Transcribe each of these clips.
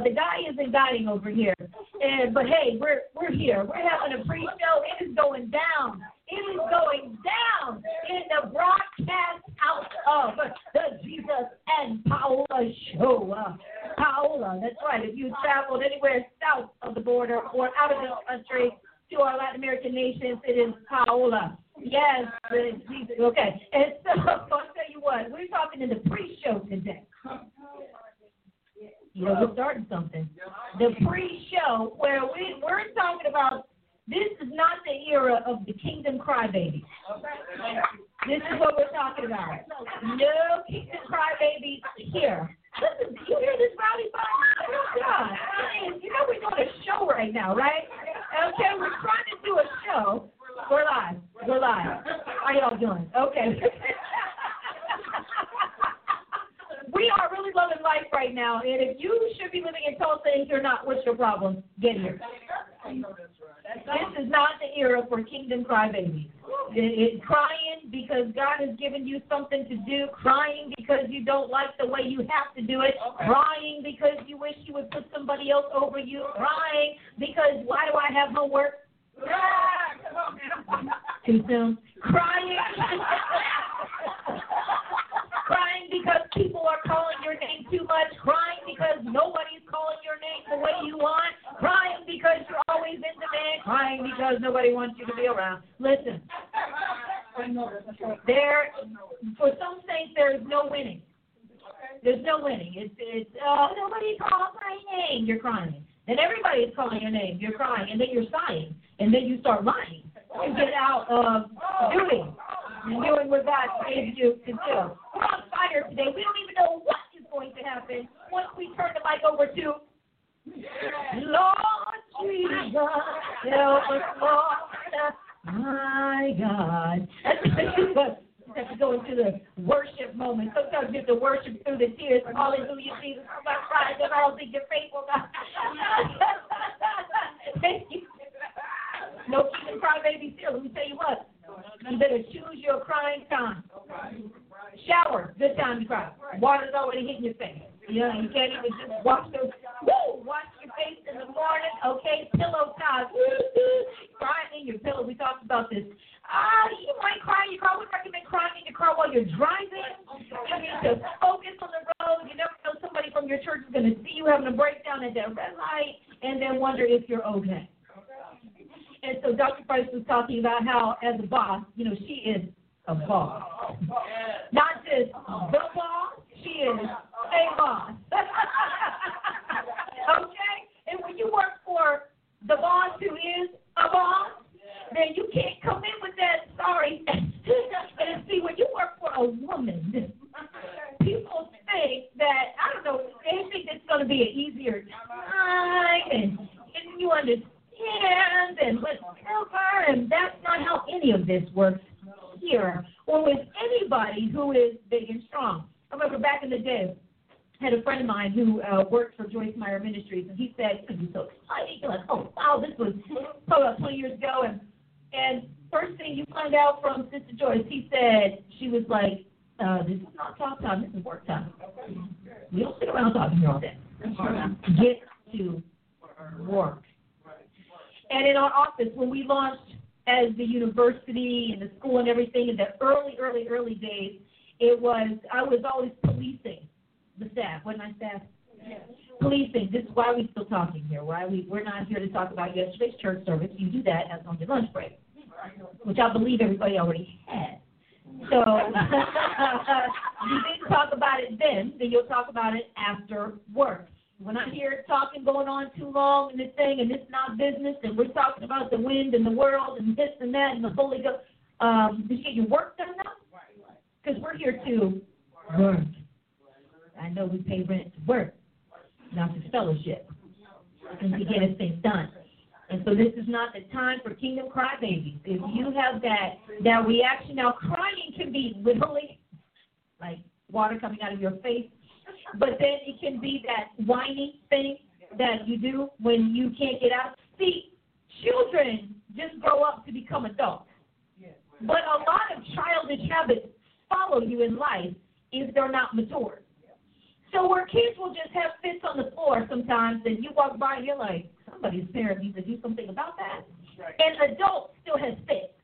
Know the guy isn't dying over here, and but hey, we're we're here. We're having a pre-show. It is going down. It is going down in the broadcast house of the Jesus and Paula show. Uh, Paula, that's right. If you traveled anywhere south of the border or out of the country to our Latin American nations, it is Paula. Yes, Jesus. Okay, and so I'll tell you what, we're talking in the pre-show today. You know, we're starting something. The pre-show where we we're talking about this is not the era of the kingdom crybabies. This is what we're talking about. No kingdom crybabies here. Listen, you hear this rowdy? Oh God! You know we're doing a show right now, right? Okay, we're trying to do a show. We're live. We're live. How y'all doing? Okay. we are really loving life right now. And if you should be living in Tulsa and you're not, what's your problem? Get here. This is not the era for kingdom crybabies. It, it, crying because God has given you something to do, crying because you don't like the way you have to do it, crying because you wish you would put somebody else over you, crying because why do I have homework? Too soon. Crying. because people are calling your name too much, crying because nobody's calling your name the way you want, crying because you're always in demand, crying because nobody wants you to be around. Listen, there, for some saints, there is no winning. There's no winning. It's, it's oh, nobody called my name. You're crying. Then everybody is calling your name. You're crying. And then you're sighing. And then you start lying. You get out of doing and doing what God gave you to do. We're on fire today. We don't even know what is going to happen once we turn the mic over to Lord Jesus. Help us, Lord. My God. have to go into the worship moment. Sometimes you have to worship through the tears. Hallelujah, Jesus. Not crying because I don't think you're faithful, God. Thank you. No keeping crybabies here. Let me tell you what. You better choose your crying time. Shower, good time to cry. Water's already hitting your face. You know, you can't even just wash your woo, wash your face in the morning. Okay, pillow time. Crying in your pillow. We talked about this. Ah, uh, you might cry in your car. We recommend crying in your car while you're driving. You need to focus on the road. You never know somebody from your church is going to see you having a breakdown at that red light and then wonder if you're okay. And so Dr. Price was talking about how, as a boss, you know, she is a boss. Not just the boss, she is a boss. okay? And when you work for the boss who is a boss, then you can't come in with that sorry. and see, when you work for a woman, people think that, I don't know, they think it's going to be an easier time, and, and you understand hands and let's help her. And that's not how any of this works here or with anybody who is big and strong. I remember back in the day, I had a friend of mine who uh, worked for Joyce Meyer Ministries, and he said, "It was so exciting." You're like, "Oh wow, this was probably about 20 years ago." And and first thing you find out from Sister Joyce, he said she was like, uh, "This is not talk time. This is work time. We don't sit around talking here all day. Get to work." And in our office, when we launched as the university and the school and everything in the early, early, early days, it was I was always policing the staff, wasn't I, staff? Yes. Policing. This is why we're still talking here. Why we we're not here to talk about yesterday's church service. You do that as on your lunch break, which I believe everybody already had. So you didn't talk about it then, then you'll talk about it after work. when I hear talking going on too long and this thing and it's not business and we're talking about the wind and the world and this and that and the Holy Ghost, um, did you get your work done now? Because we're here to work. I know we pay rent to work, not to fellowship, and to get things done. And so this is not the time for kingdom crybabies. If you have that that reaction, now crying can be literally like water coming out of your face, but then it can be that whiny thing that you do when you can't get out. See, children just grow up to become adults, but a lot of childish habits follow you in life if they're not mature. So where kids will just have fits on the floor sometimes, and you walk by and you're like, somebody's parent needs to do something about that. Right. And adult still has fits.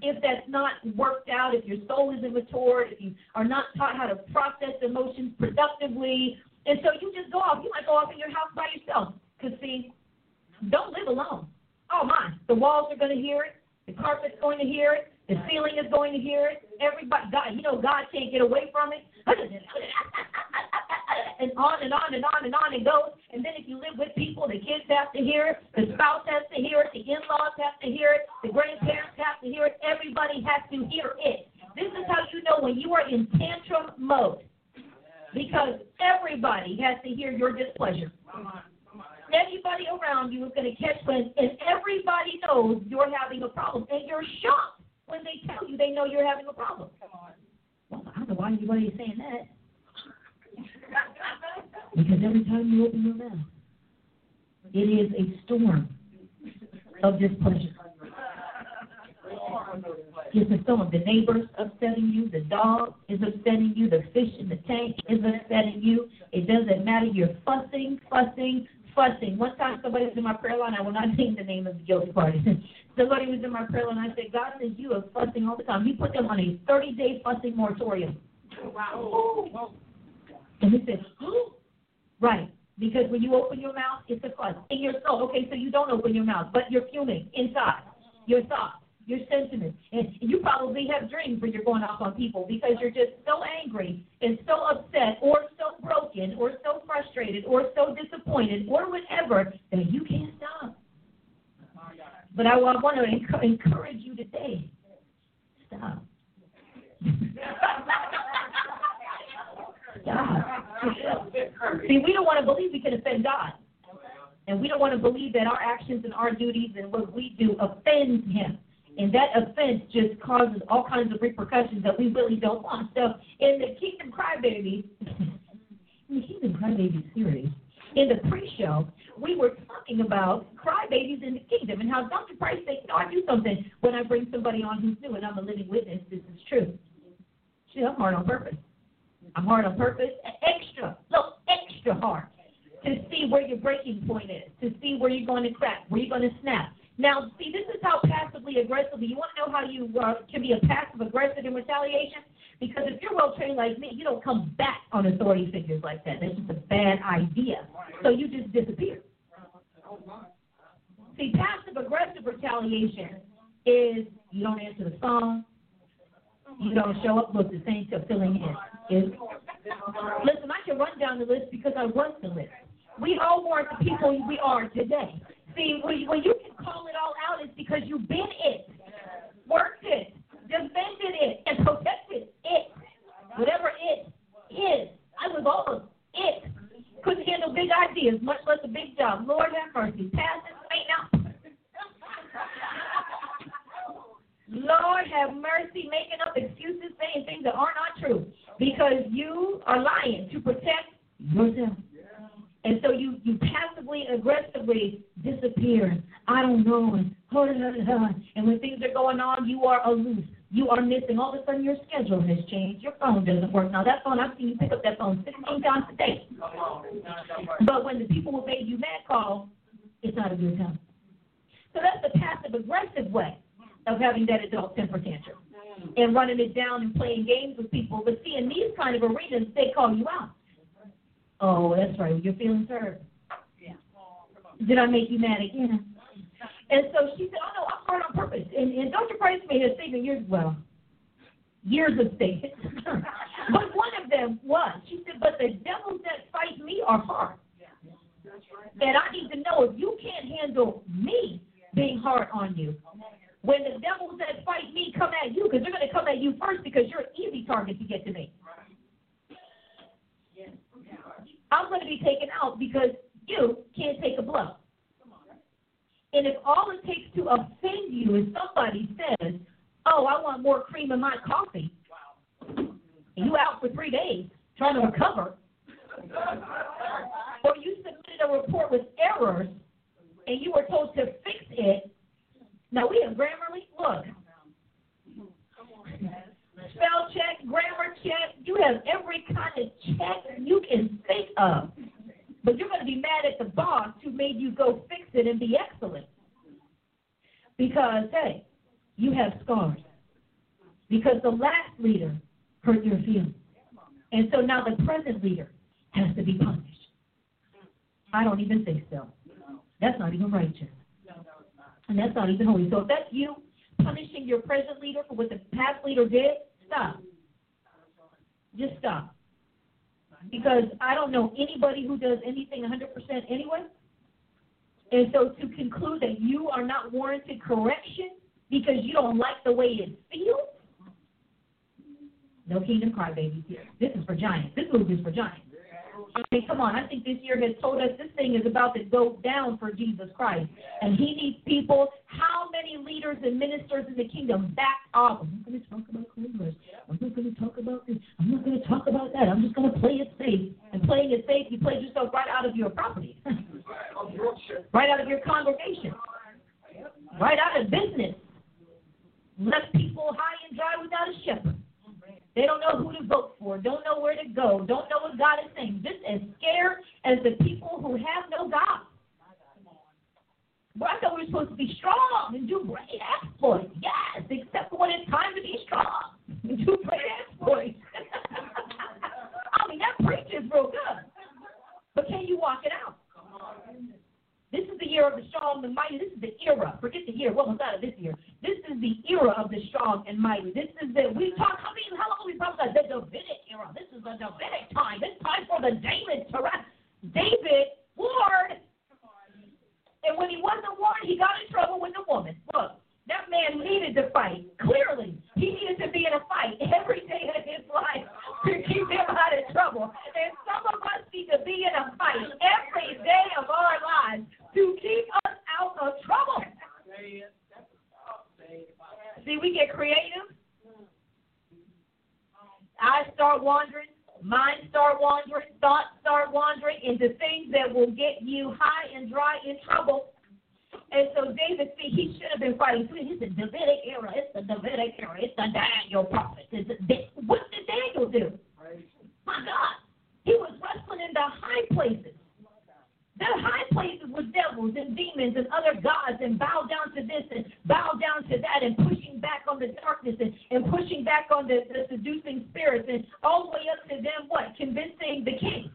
If that's not worked out, if your soul isn't matured, if you are not taught how to process emotions productively, and so you just go off. You might go off in your house by yourself. Because, see, don't live alone. Oh, my. The walls are going to hear it. The carpet's going to hear it. The ceiling is going to hear it. Everybody, God, you know, God can't get away from it. and on and on and on and on it goes. And then if you live with people, the kids have to hear it, the spouse has to hear it, the in-laws have to hear it, the grandparents have to hear it. Everybody has to hear it. This is how you know when you are in tantrum mode, because everybody has to hear your displeasure. Everybody around you is going to catch wind, and everybody knows you're having a problem, and you're shocked when they tell you they know you're having a problem. Come on. Well, I don't know why anybody's saying that. Because every time you open your mouth, it is a storm of displeasure. It's a storm. The neighbors upsetting you, the dog is upsetting you, the fish in the tank is upsetting you. It doesn't matter. You're fussing, fussing, fussing. One time somebody was in my prayer line, I will not name the name of the guilty party. somebody was in my prayer line, I said, God says you are fussing all the time. He put them on a 30 day fussing moratorium. Wow. And he said, oh, right. Because when you open your mouth, it's a fuss. In your soul, okay, so you don't open your mouth, but you're fuming inside. Your thoughts, your sentiments. And you probably have dreams where you're going off on people because you're just so angry and so upset or so broken or so frustrated or so disappointed or whatever that you can't stop. But I want to encourage you today stop. God. See, we don't want to believe we can offend God. And we don't want to believe that our actions and our duties and what we do offends Him. And that offense just causes all kinds of repercussions that we really don't want. So in the Kingdom Crybaby, in the Kingdom Crybaby series, in the pre-show, we were talking about crybabies in the kingdom and how Dr. Price said, you know, I do something when I bring somebody on who's new and I'm a living witness. This is true. See, I'm hard on purpose. I'm hard on purpose, extra, look, extra hard to see where your breaking point is, to see where you're going to crack, where you're going to snap. Now, see, this is how passively aggressive. You want to know how you uh, can be a passive aggressive in retaliation? Because if you're well trained like me, you don't come back on authority figures like that. That's just a bad idea. So you just disappear. See, passive aggressive retaliation is you don't answer the phone, you don't show up with the same filling in is, listen, I can run down the list because I run the list. We all weren't the people we are today. See, when you can call it all out, it's because you've been it, worked it, defended it, and protected it. Whatever it is. I was all of it. Couldn't handle big ideas, much less a big job. Lord have mercy. Pass this right now. Lord have mercy, making up excuses, saying things that are not true because you are lying to protect yourself. And so you, you passively, aggressively disappear. I don't know. And, and when things are going on, you are aloof. You are missing. All of a sudden, your schedule has changed. Your phone doesn't work. Now, that phone, I've seen you pick up that phone 16 times a day. But when the people who made you mad call, it's not a good time. So that's the passive aggressive way of having that adult temper tantrum and running it down and playing games with people. But see, in these kind of arenas, they call you out. Oh, that's right. You're feeling hurt. Yeah. Did I make you mad again? And so she said, Oh, no, I'm hard on purpose. And, and Dr. Price made a statement years, well, years of statements. but one of them was, she said, But the devils that fight me are hard. that I need to know if you can't handle me being hard on you. When the devils that fight me come at you, because they're going to come at you first because you're an easy target to get to me. I'm going to be taken out because you can't take a blow. And if all it takes to offend you is somebody says, "Oh, I want more cream in my coffee," and you out for three days trying to recover, or you submitted a report with errors and you were told to fix it. Now we have Grammarly. Look, spell check, grammar check. You have every kind of check you can think of. But you're going to be mad at the boss who made you go fix it and be excellent. Because, hey, you have scars. Because the last leader hurt your feelings. And so now the present leader has to be punished. I don't even think so. That's not even righteous. And that's not even holy. So if that's you punishing your present leader for what the past leader did, stop. Just stop. Because I don't know anybody who does anything 100% anyway. And so to conclude that you are not warranted correction because you don't like the way it feels, no kingdom crybabies here. This is for giants. This movie is for giants. I mean, come on. I think this year has told us this thing is about to go down for Jesus Christ. And he needs people. How many leaders and ministers in the kingdom back off? I'm not going to talk about Congress. I'm not going to talk about this. I'm not going to talk about that. I'm just going to play it safe. And playing it safe, you played yourself right out of your property, right out of your congregation, right out of business. Left people high and dry without a shepherd. They don't know who to vote for, don't know where to go, don't know what God is saying. Just as scared as the people who have no God. Well, I thought we were supposed to be strong and do great exploits. Yes, except when it's time to be strong and do great exploits. I mean, that preaches real good. But can you walk it out? This is the year of the strong and mighty. This is the era. Forget the year. What was out of this year? This is the era of the strong and mighty. This is the we talk. I mean, how long have we prophesied the Davidic era? This is the Davidic time. It's time for the David to rise. David warred, and when he wasn't warned, he got in trouble with the woman. Look, that man needed to fight. Clearly, he needed to be in a fight every day of his life to keep him out of trouble. And some of us need to be in a fight every day of our lives to keep us out of trouble. See, we get creative. Eyes start wandering, minds start wandering, thoughts start wandering into things that will get you high and dry in trouble. And so David, see, he should have been fighting. It's the Davidic era. It's the Davidic era. It's the Daniel prophet. It's the, what did Daniel do? My God. He was wrestling in the high places. The high places with devils and demons and other gods and bow down to this and bow down to that and pushing back on the darkness and, and pushing back on the, the seducing spirits and all the way up to them what? Convincing the king.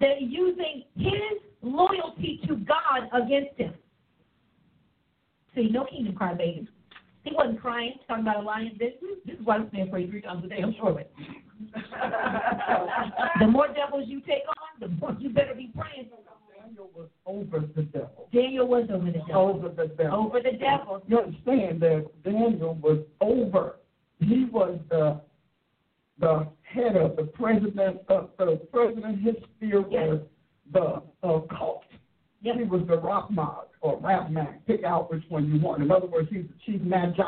That using his loyalty to God against him. See, no kingdom crybaby. He wasn't crying, talking about a lion. This, this is why this man prays three times a day, I'm sure of it. the more devils you take on, the more you better be praying. Daniel was over the devil. Daniel was over the devil. Over the devil. Over the devil. You understand that Daniel was over. He was the the head of the president of the president. His spear was the uh, cult. Yep. He was the rock mod or rap man. Pick out which one you want. In other words, he's the chief magi.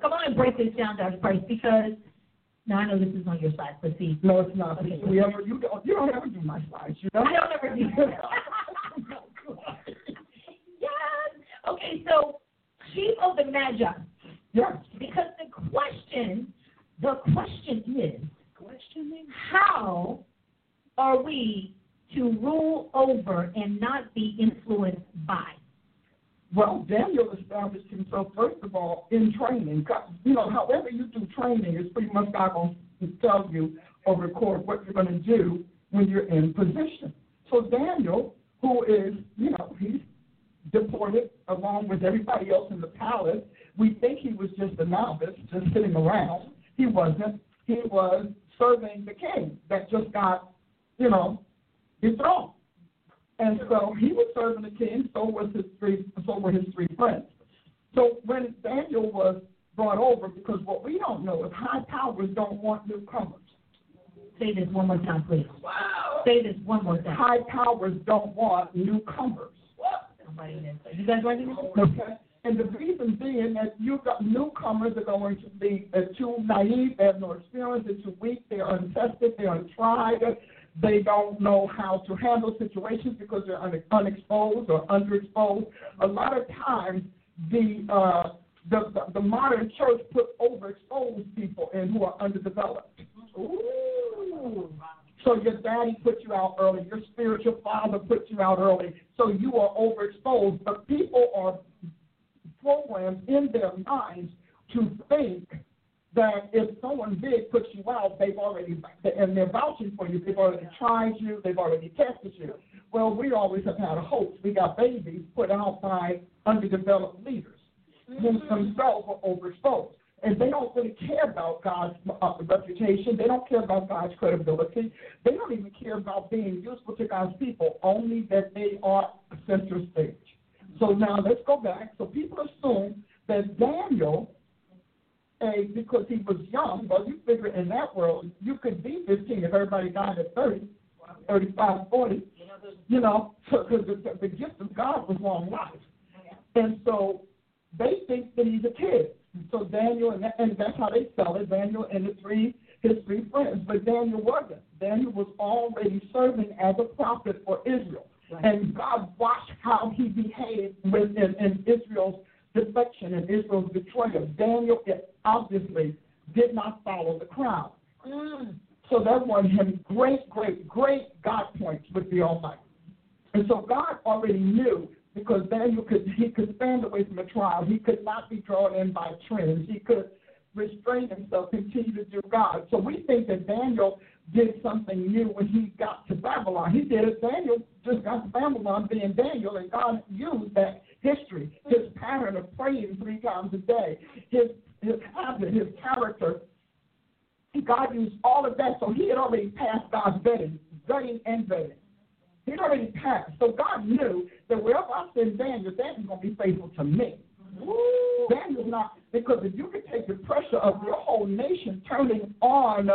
Come on and break this down, Dr. Price, because now I know this is on your side, but see. No, it's not. Okay. We ever, you don't you don't ever do my slides. You know? I don't ever do yes. Okay, so chief of the Magi. Yes. Because the question, the question is, questioning how are we to rule over and not be influenced by? Well, Daniel established himself first of all in training. You know, however you do training is pretty much God going to tell you or record what you're going to do when you're in position. So Daniel, who is, you know, he's deported along with everybody else in the palace. We think he was just a novice, just sitting around. He wasn't. He was serving the king that just got, you know, dethroned. And so he was serving the king, so was his three so were his three friends. So when Daniel was brought over, because what we don't know is high powers don't want newcomers. Say this one more time, please. Wow. Say this one more time. High powers don't want newcomers. Somebody didn't say. You guys writing this? Okay. And the reason being that you've got newcomers are going to be uh, too naive, they have no experience, they're too weak, they're untested, they're untried, they don't know how to handle situations because they're un- unexposed or underexposed. A lot of times, the, uh, the, the the modern church put overexposed people in who are underdeveloped. Ooh. So your daddy put you out early, your spiritual father put you out early, so you are overexposed. But people are programmed in their minds to think that if someone big puts you out, they've already and they're vouching for you. They've already tried you. They've already tested you. Well, we always have had a hoax. We got babies put out by underdeveloped leaders who themselves are overexposed. And they don't really care about God's uh, reputation. They don't care about God's credibility. They don't even care about being useful to God's people, only that they are center stage. So now let's go back. So people assume that Daniel, a, because he was young, well, you figure in that world, you could be 15 if everybody died at 30, 35, 40, you know, because the, the gift of God was long life. And so they think that he's a kid. So Daniel, and, that, and that's how they sell it, Daniel and the three, his three friends. But Daniel wasn't. Daniel was already serving as a prophet for Israel. Right. And God watched how he behaved within in Israel's defection and Israel's betrayal. Daniel obviously did not follow the crowd. Mm. So that won him great, great, great God points with the Almighty. And so God already knew because Daniel could he could stand away from the trial. He could not be drawn in by trends. He could restrain himself, continue to do God. So we think that Daniel did something new when he got to Babylon. He did it. Daniel just got to Babylon being Daniel, and God used that history, his pattern of praying three times a day, his his habit, his character. God used all of that, so he had already passed God's vetting, vetting and vetting. He'd already passed. So God knew that wherever I send Daniel, Daniel's going to be faithful to me. Ooh. Daniel's not, because if you could take the pressure of your whole nation turning on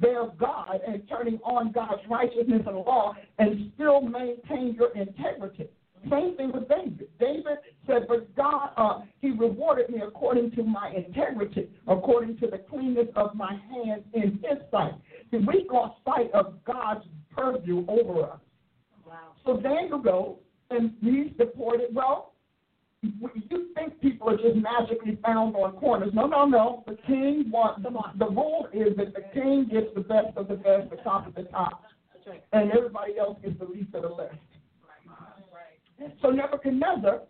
their God and turning on God's righteousness and law and still maintain your integrity. Same thing with David. David said, But God, uh, He rewarded me according to my integrity, according to the cleanness of my hands in His sight. See, we lost sight of God's purview over us. So Daniel goes and he's deported. Well, you think people are just magically found on corners. No, no, no. The king wants, the rule is that the king gets the best of the best, the top of the top. And everybody else gets the least of the list. So Nebuchadnezzar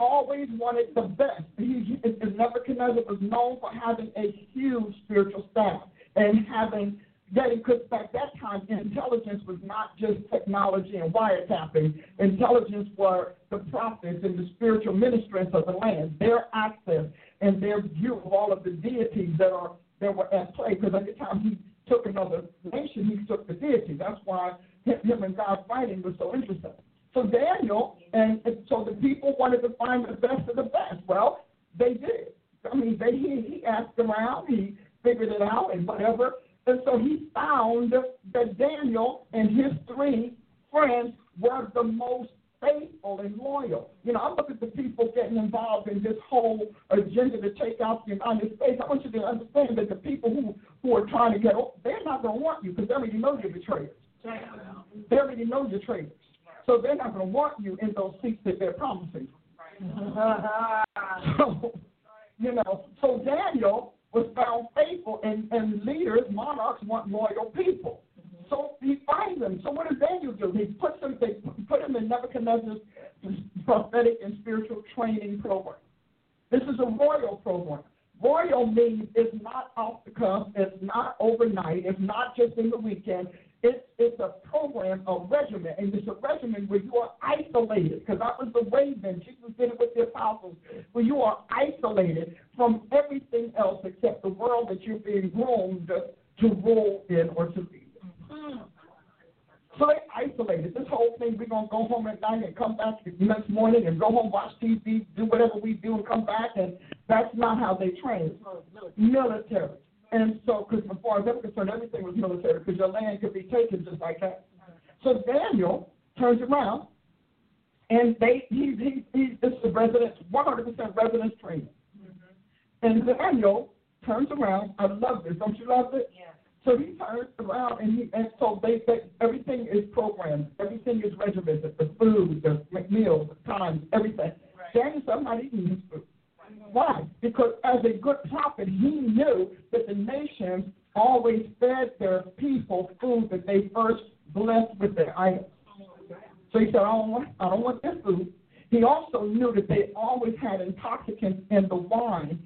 always wanted the best. He, Nebuchadnezzar was known for having a huge spiritual staff and having getting because at that time intelligence was not just technology and wiretapping. Intelligence were the prophets and the spiritual ministrants of the land, their access and their view of all of the deities that are that were at play. Because the time he took another nation, he took the deity. That's why him and God fighting was so interesting. So Daniel and, and so the people wanted to find the best of the best. Well, they did. I mean, they he, he asked around, he figured it out, and whatever. And so he found that Daniel and his three friends were the most faithful and loyal. You know, I look at the people getting involved in this whole agenda to take out the United States. I want you to understand that the people who, who are trying to get, they're not going to want you because they already know you're betrayers. They already know you're traitors. So they're not going to want you in those seats that they're promising. Uh-huh. so, you know, so Daniel was found faithful, and, and leaders, monarchs, want loyal people. So he finds them. So what does Daniel do? He puts them, they put him in Nebuchadnezzar's prophetic and spiritual training program. This is a royal program. Royal means it's not off the cuff, it's not overnight, it's not just in the weekend. It's, it's a program, a regimen, and it's a regimen where you are isolated, because that was the way then. Jesus did it with the apostles, where you are isolated from everything else except the world that you're being groomed to rule in or to lead. Mm-hmm. So they isolated. This whole thing, we're going to go home at night and come back the next morning and go home, watch TV, do whatever we do, and come back. And that's not how they train. Mm-hmm. Military. And so, because as far as I'm concerned, everything was military because your land could be taken just like that. So Daniel turns around and they he he he it's the residence 100% residence training. Mm-hmm. And Daniel turns around. I love this. Don't you love it? Yeah. So he turns around and he and so they, they everything is programmed, everything is regimented, the food, the meals, the times, everything. Right. Daniel said, I'm not eating this food. Why? Because as a good prophet, he knew that the nations always fed their people food that they first blessed with their idols. So he said, I don't want I don't want this food. He also knew that they always had intoxicants in the wine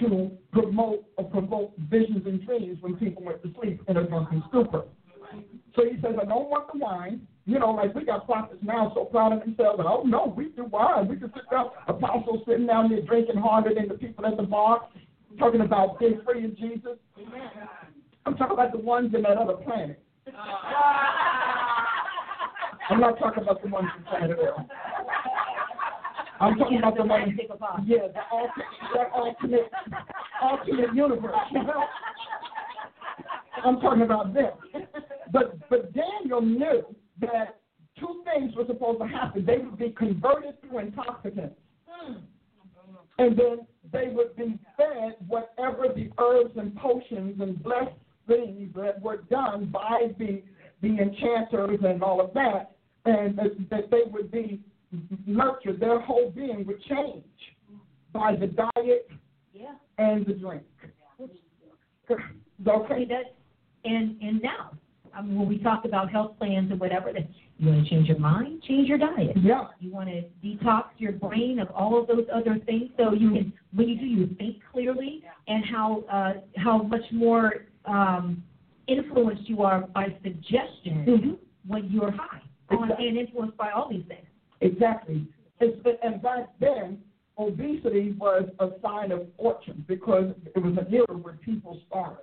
to promote or provoke visions and dreams when people went to sleep in a drunken stupor. So he says, I don't want the wine. You know, like we got prophets now so proud of themselves. And, oh, no, we do wine. We can sit down, apostles sitting down there drinking harder than the people at the bar, talking about being free in Jesus. I'm talking about the ones in that other planet. I'm not talking about the ones in planet Earth. I'm talking about the ones, yeah, the alternate, the alternate, alternate universe. You know? I'm talking about them. But but Daniel knew that two things were supposed to happen. They would be converted through intoxicants, hmm. and then they would be fed whatever the herbs and potions and blessed things that were done by the the enchanters and all of that, and that, that they would be nurtured. Their whole being would change by the diet Yeah. and the drink. Okay. that, and and now, I mean, when we talk about health plans or whatever, that you want to change your mind, change your diet. Yeah. You want to detox your brain of all of those other things, so you can, when you do, you think clearly, and how uh, how much more um, influenced you are by suggestion Mhm. when you're high, on, Exactly. and influenced by all these things. Exactly. It's, and back then, obesity was a sign of fortune because it was an era where people starved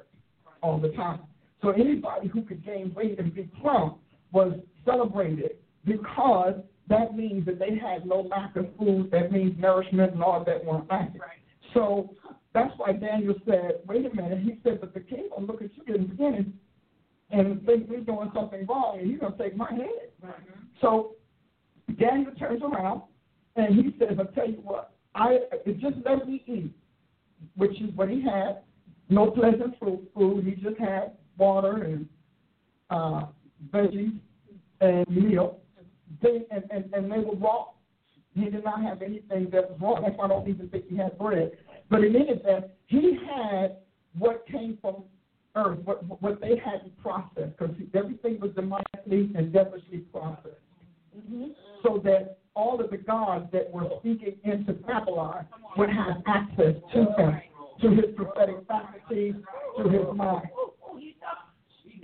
all the time. So anybody who could gain weight and be plump was celebrated because that means that they had no lack of food. That means nourishment and all that weren't Right. So that's why Daniel said, wait a minute. He said, but the king will look at you getting skinny and think we're doing something wrong, and he's going to take my head. Mm-hmm. So Daniel turns around and he says, I'll tell you what, I just let me eat, which is what he had. No pleasant food. He just had water and uh, veggies and meal. They, and, and, and they were raw. He did not have anything that was raw. That's why I don't even think he had bread. But in any event, he had what came from earth, what, what they hadn't processed, because everything was demonically and devilishly processed so that all of the gods that were speaking into Babylon would have access to him, to his prophetic faculties, to his mind.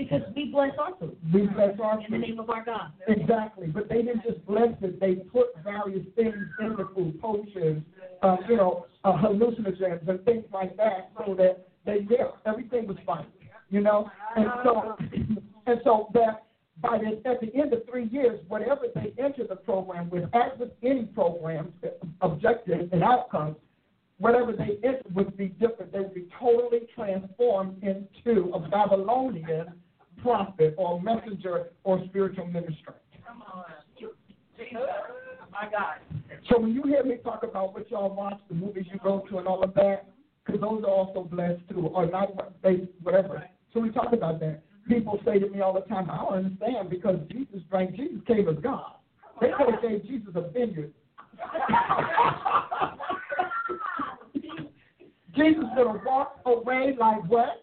Because we bless our food We bless our in the name of our God. Exactly, but they didn't just bless it. They put various things in the food, potions, uh, you know, uh, hallucinogens and things like that, so that they yeah, everything was fine, you know. And so, and so that by the at the end of three years, whatever they entered the program with, as with any program, objectives and outcomes, whatever they entered would be different. They would be totally transformed into a Babylonian prophet or messenger or spiritual minister. Come on. Jesus. My God. So when you hear me talk about what y'all watch, the movies you go to, and all of that, because those are also blessed too, or not they whatever. So we talk about that. People say to me all the time, I don't understand because Jesus drank. Jesus came as God. They could have gave Jesus a vineyard. Jesus would have walked away like what?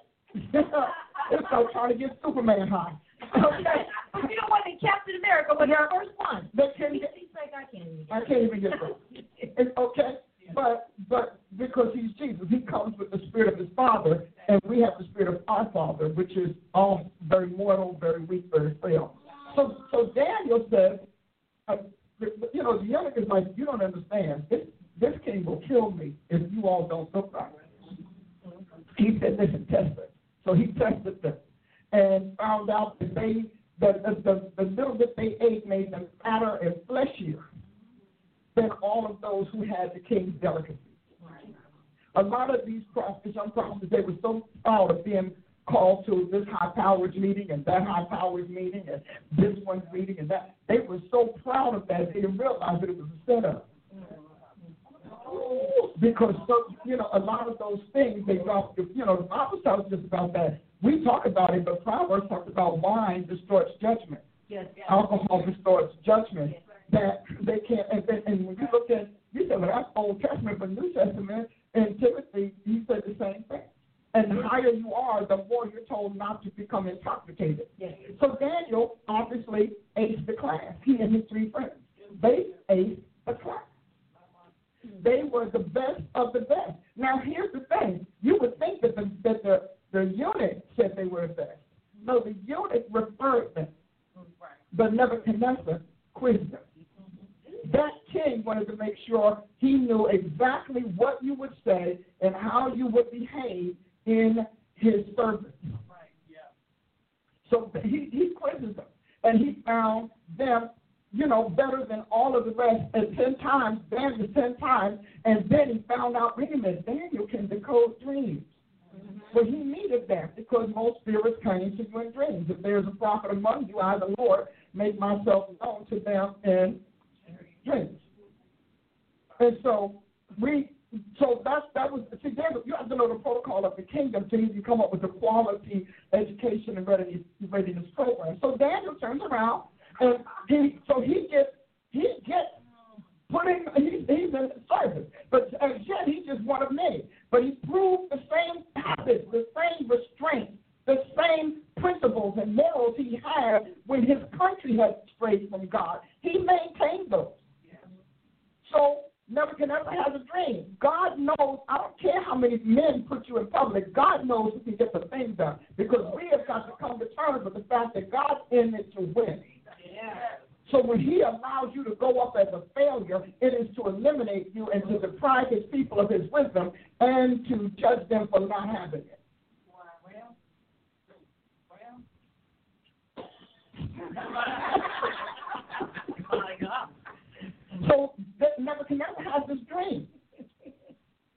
It's like trying to get Superman high. Okay. You don't want to be Captain America, but your first one. They can't He's like, I can't even. I can't even get those. It's okay, but but because he's Jesus, he comes with the spirit of his Father, and we have the spirit of our Father, which is all very mortal, very weak, very frail. So so Daniel says, uh, you know, the young is like, you don't understand. This this king will kill me if you all don't look right. He said, listen, test it. So he tested them and found out that they the, the, the little that they ate made them fatter and fleshier than all of those who had the king's delicacies. A lot of these prophets, young prophets, they were so proud of being called to this high powers meeting and that high powers meeting and this one's meeting and that. They were so proud of that they didn't realize that it was a setup. Because so, you know, a lot of those things they don't you know, the Bible tells us about that. We talk about it, but Proverbs talks about wine distorts judgment. Yes, yes. Alcohol distorts judgment. That they can't and, and, and when you look at you said well that's Old Testament, but New Testament and Timothy he said the same thing. And the higher you are, the more you're told not to become intoxicated. Yes. So Daniel obviously aced the class. He and his three friends. They aced the class. They were the best of the best. Now here's the thing: you would think that the that the the eunuch said they were the best. No, the eunuch referred them, but Nebuchadnezzar quizzed them. That king wanted to make sure he knew exactly what you would say and how you would behave in his service. Right. Yeah. So he, he quizzes them, and he found them, you know, better than all of the rest, and ten times, Daniel ten times, and then he found out, wait a minute, Daniel can decode dreams. Mm-hmm. Well, he needed that because most spirits came to you in dreams. If there's a prophet among you, I, the Lord, make myself known to them in dreams. And so we, so that's that was see, Daniel, you have to know the protocol of the kingdom to you can come up with a quality education and readiness, readiness program. So Daniel turns around and he, so he gets, he gets put in, he, he's in service, but as yet he's just one of many. But he proved the same habits, the same restraint, the same principles and morals he had when his country had strayed from God. He maintained those. So Nebuchadnezzar has a dream. God knows, I don't care how many men put you in public, God knows who can get the thing done. Because we have got to come to terms with the fact that God's in it to win. So when he allows you to go up as a failure, it is to eliminate you and to deprive his people of his wisdom and to judge them for not having it. So Nebuchadnezzar has this dream.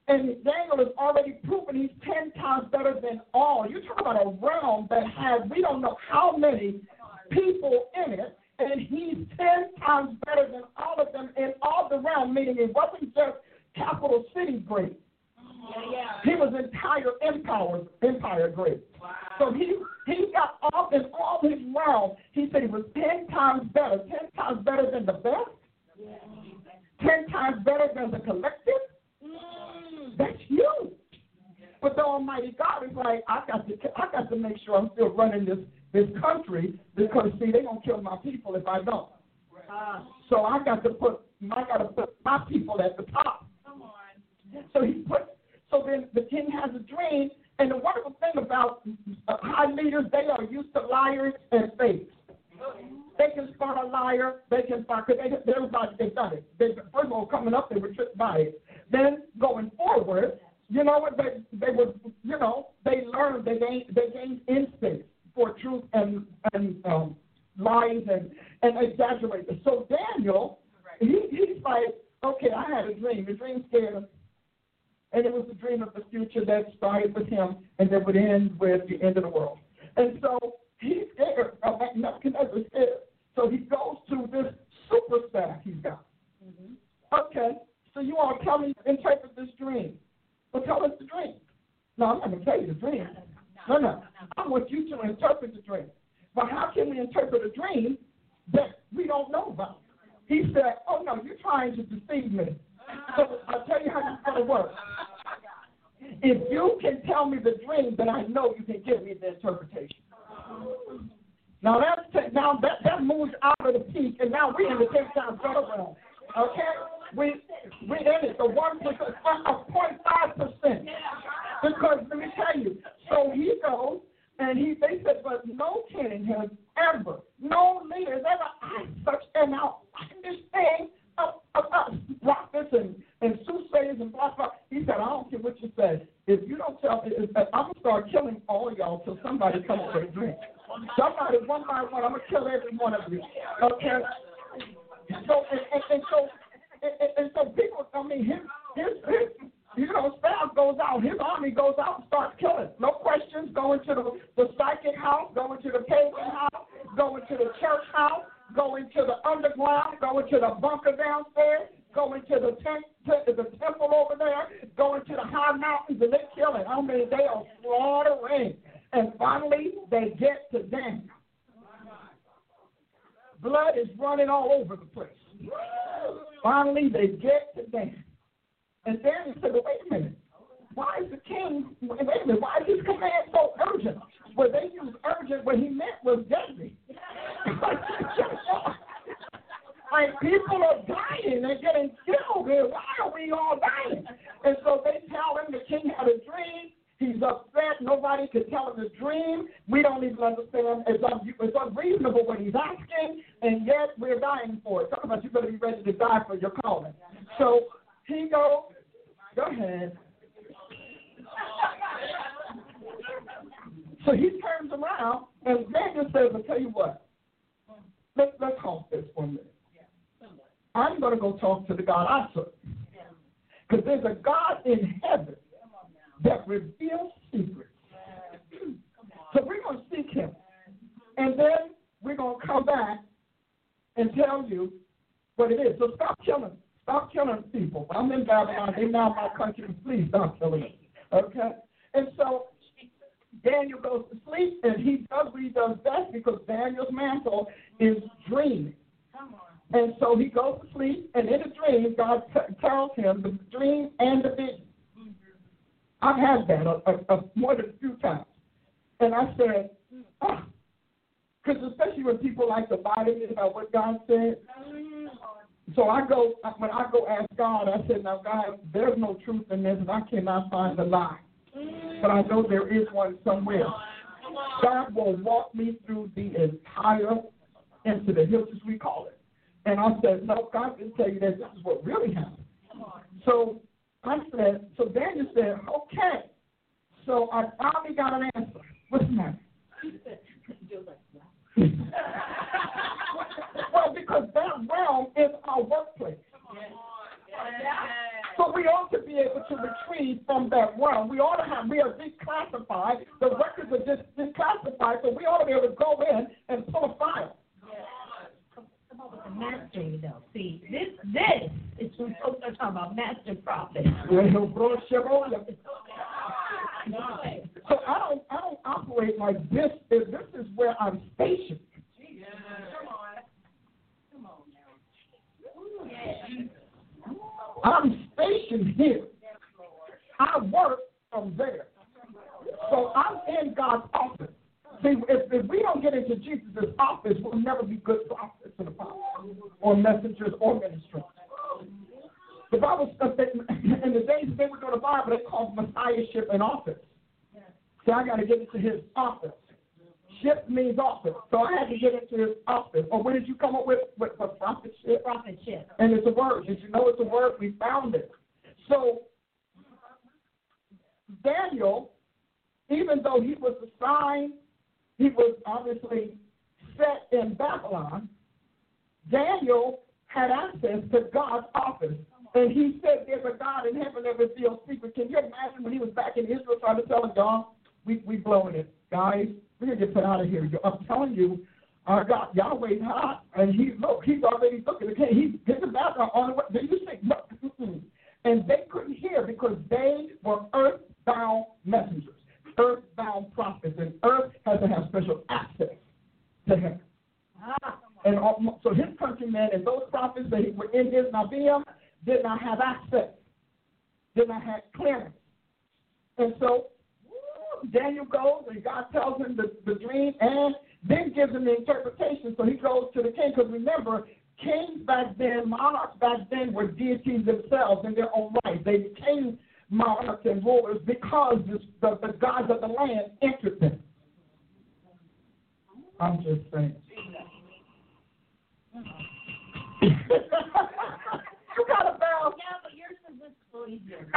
And Daniel has already proven he's 10 times better than all. You talk about a realm that has, we don't know how many people in it, and he's 10 times better than all of them in all the realm, meaning it wasn't just capital city great. Yeah, yeah. He was entire empire, empire great. Wow. So he he got all in all his realm. He said he was ten times better, ten times better than the best, yeah. ten times better than the collective. Mm. That's huge. But the Almighty God is like, I got to I got to make sure I'm still running this this country because see they're gonna kill my people if I don't. So I got to put I got to put my people at the top. So he put. So then the king has a dream, and the wonderful thing about uh, high leaders, they are used to liars and fakes. They can spot a liar. They can spot because they, everybody they've done it. They, first of all, coming up, they were tricked by it. Then going forward, you know what? They they were you know they learned they gained they gained instinct for truth and and um, lies and and exaggerate. So Daniel, he he's like, okay, I had a dream. The dream scared him. And it was a dream of the future that started with him and that would end with the end of the world. And so he's scared. Uh, Nebuchadnezzar's scared. So he goes to this super staff he's got. Okay, so you all tell me, interpret this dream. Well, tell us the dream. No, I'm not going to tell you the dream. No, no. I want you to interpret the dream. But how can we interpret a dream that we don't know about? He said, Oh, no, you're trying to deceive me. So I'll tell you how it's going to work. If you can tell me the dream, then I know you can give me the interpretation. Now that's now that that moves out of the peak, and now we're in the ten times better realm. Okay, we we in it. The one percent, a point five percent. Because let me tell you, so he goes and he they said, but no king has ever, no leader has ever asked such now this thing of, of us prophets and and soothsayers and blah blah. He said, I don't care what you say. If you don't tell me, I'm gonna start killing all y'all till somebody comes with a dream. Somebody, one by one. I'm gonna kill every one of you. Okay. So and, and, and so and, and, and so people. I mean, his his his you know, staff goes out, his army goes out and starts killing. No questions, going to the, the psychic house, going to the pagan house, going to the church house, going to the underground, going to the bunker downstairs, going to the tent, to the temple over there, going to the high mountains, and they're killing. I mean, they are slaughtering. And finally, they get to Daniel. Blood is running all over the place. Finally, they get to Daniel. And Daniel said, well, wait a minute. Why is the king, wait a minute, why is his command so urgent? Well, they used urgent, what he meant was deadly. like, people are dying, they're getting killed here. Why are we all dying? And so they tell him the king had a dream. He's upset. Nobody can tell him the dream. We don't even understand. It's, un- it's unreasonable what he's asking, and yet we're dying for it. Talk about you better be ready to die for your calling. So he goes, go ahead. So he turns around and Daniel says, I'll tell you what, let's, let's hold this for a minute. I'm going to go talk to the God I serve. Because there's a God in heaven that reveals secrets. So we're going to seek him. And then we're going to come back and tell you what it is. So stop killing. Stop killing people. I'm in Babylon. They now my country. Please stop killing them. Okay? And so Daniel goes to sleep, and he does what he does best because Daniel's mantle is dreaming. And so he goes to sleep, and in a dream, God t- tells him the dream and the vision. I've had that a, a, a, more than a few times. And I said, because oh. especially when people like to lie to me about what God said. So I go, when I go ask God, I said, now, God, there's no truth in this, and I cannot find the lie. But I know there is one somewhere. God will walk me through the entire incident, he'll just recall it. And I said, no, God didn't tell you that this is what really happened. So I said, so Daniel said, okay. So I finally got an answer. What's the matter? well, because that realm is our workplace. So we ought to be able to retrieve from that realm. We ought to have, we are declassified. The records are just declassified, so we ought to be able to go in and pull a file Come on with the mastery, though. See, this this is we're talking about master prophet. so I don't I don't operate like this. This is where I'm stationed. I'm stationed here. I work from there. So I'm in God's office. See, if, if we don't get into Jesus' office, we'll never be good prophets and apostles or messengers or ministers. The Bible says that in the days that they were doing the Bible, they called messiahship an office. So I got to get into his office. Ship means office. So I had to get into his office. Or what did you come up with? With, with prophetship? Prophetship. And it's a word. Did you know it's a word? We found it. So Daniel, even though he was assigned he was obviously set in Babylon, Daniel had access to God's office. And he said, There's a God in heaven that reveals secrets. Can you imagine when he was back in Israel trying to tell God, we we blowing it. Guys, we're gonna get put out of here. I'm telling you, our God Yahweh's hot and he look, he's already looking at He's getting back on the way. You see? Look, and they couldn't hear because they were earthbound messengers earthbound prophets, and earth has to have special access to him. Ah. And all, so his countrymen and those prophets that were in his Nabium did not have access, did not have clearance. And so Daniel goes and God tells him the, the dream and then gives him the interpretation. So he goes to the king because remember, kings back then, monarchs back then were deities themselves in their own right. They became monarchs and rulers because the, the, the gods of the land entered them. I'm just saying. you got a bell. Yeah, but yours is this easier.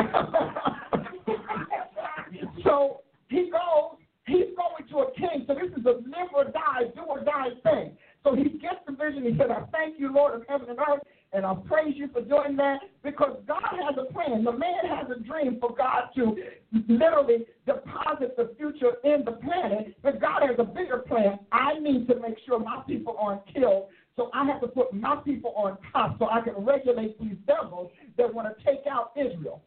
so he goes, he's going to a king. So this is a live or die, do or die thing. So he gets the vision. He said, I thank you, Lord of heaven and earth, and I praise you for doing that because God has a plan. The man has a dream for God to literally deposit the future in the planet, but God has a bigger plan. I need to make sure my people aren't killed. So I have to put my people on top so I can regulate these devils that want to take out Israel.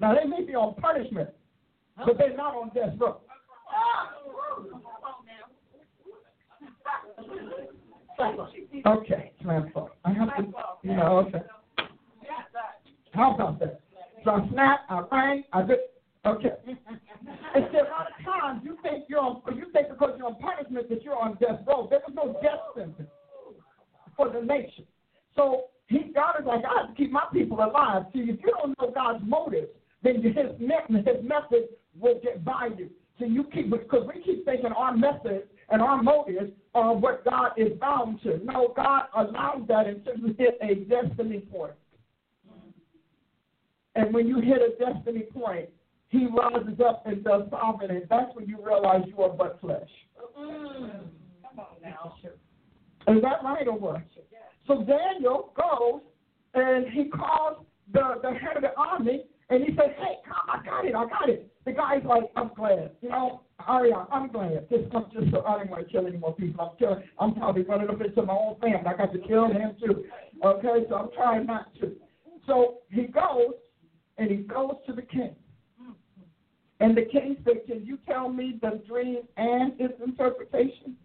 Now they may be on punishment, but they're not on death row. Okay, transfer. I have to, you know, okay. How about that? So I snap, I rang, I did, okay. See, a lot of times you think you're on, you think because you're on punishment that you're on death row. There was no death sentence for the nation. So he, God is like, I have to keep my people alive. See, if you don't know God's motives, then his, his message will get by you. So you keep, because we keep thinking our message and our motives are what God is bound to. No, God allows that until you hit a destiny point. And when you hit a destiny point, he rises up and does something, and that's when you realize you are but flesh. Mm. Come on now. Is that right or what? So Daniel goes and he calls the, the head of the army and he says, Hey, I got it, I got it. The guy's like, I'm glad. You know, Arioch, I'm glad. Just, I'm just I don't want to kill any more people. I'm killing I'm probably running up into my own family. I got to kill him too. Okay, so I'm trying not to. So he goes and he goes to the king. And the king said, Can you tell me the dream and its interpretation?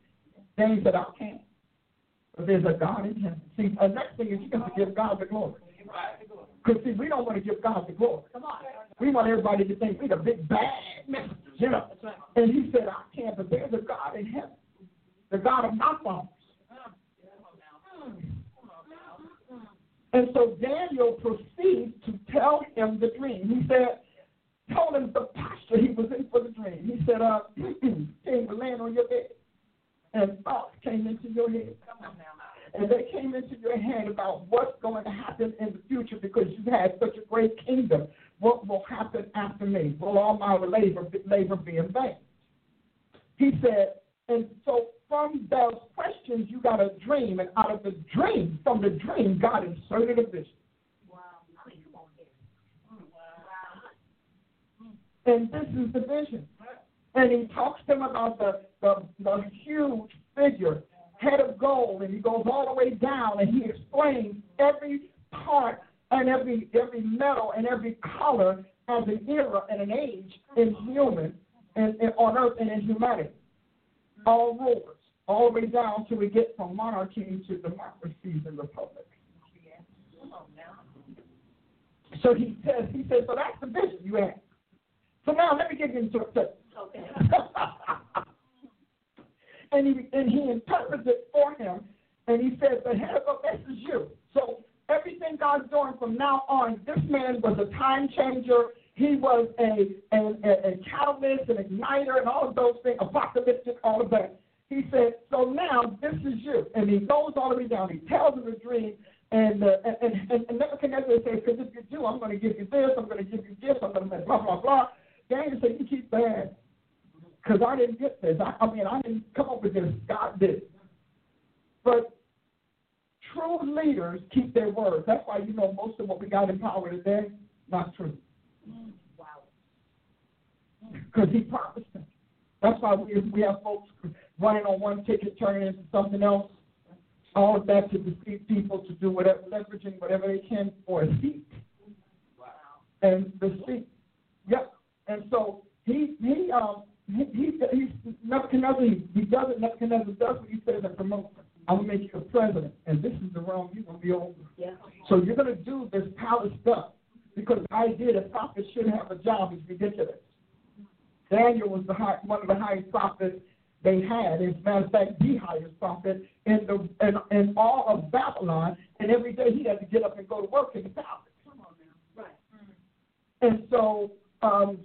Then he said, I can't. But there's a God in heaven. See, the next thing is you got to give God the glory. Because, see, we don't want to give God the glory. Come on. We want everybody to think we're the big bad messengers, you know. And he said, I can't, but there's a God in heaven, the God of my fathers. And so Daniel proceeds to tell him the dream. He said, told him the posture he was in for the dream. He said, uh, King, we're laying on your bed and thoughts came into your head. And they came into your head about what's going to happen in the future because you've had such a great kingdom. What will happen after me? Will all my labor, labor be in vain? He said, and so from those questions, you got a dream, and out of the dream, from the dream, God inserted a vision. Wow. And this is the vision and he talks to them about the, the, the huge figure, head of gold, and he goes all the way down and he explains every part and every every metal and every color as an era and an age in human and, and on earth and in humanity. All rulers, all the way down till we get from monarchy to democracies and republics. So he says, he says, so that's the vision you have. So now let me get into it. Okay. and he and he interprets it for him, and he says, "The head of this is you." So everything God's doing from now on, this man was a time changer. He was a a, a, a catalyst, an igniter, and all of those things, apocalyptic, all of that. He said, "So now this is you," and he goes all the way down. He tells him the dream. And, uh, and, and, and Nebuchadnezzar says, because if you do, I'm going to give you this, I'm going to give you this, I'm going to blah, blah, blah. Daniel said, you keep bad because I didn't get this. I, I mean, I didn't come up with this. God did. But true leaders keep their words. That's why you know most of what we got in power today, not true. Wow. Because he promised them. That's why we we have folks running on one ticket, turning into something else. All of that to deceive people to do whatever, leveraging whatever they can for a seat. Wow. And the seat, yep. And so he he um he, he, Nebuchadnezzar, he, does it, Nebuchadnezzar does what he says and promotes I'm going to make you a president, and this is the realm you're going to be over. Yeah. So you're going to do this palace stuff because the idea that prophets should have a job is ridiculous. Daniel was the high, one of the highest prophets they had. As a matter of fact, the highest prophet in the in, in all of Babylon, and every day he had to get up and go to work in the palace. Come on now. Right. And so um,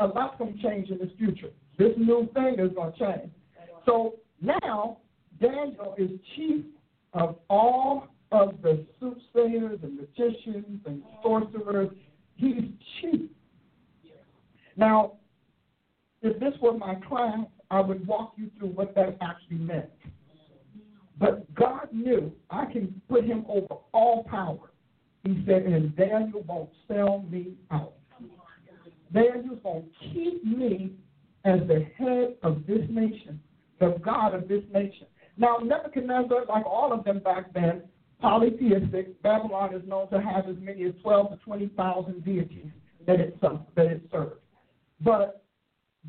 a lot's going to change in this future. This new thing is going to change. So now Daniel is chief of all of the soothsayers and magicians and sorcerers. He's chief. Now, if this were my class, I would walk you through what that actually meant. But God knew I can put him over all power. He said, and Daniel won't sell me out. Daniel's going to keep me as the head of this nation, the God of this nation. Now, Nebuchadnezzar, like all of them back then, polytheistic, Babylon is known to have as many as 12 to 20,000 deities that it, that it served. But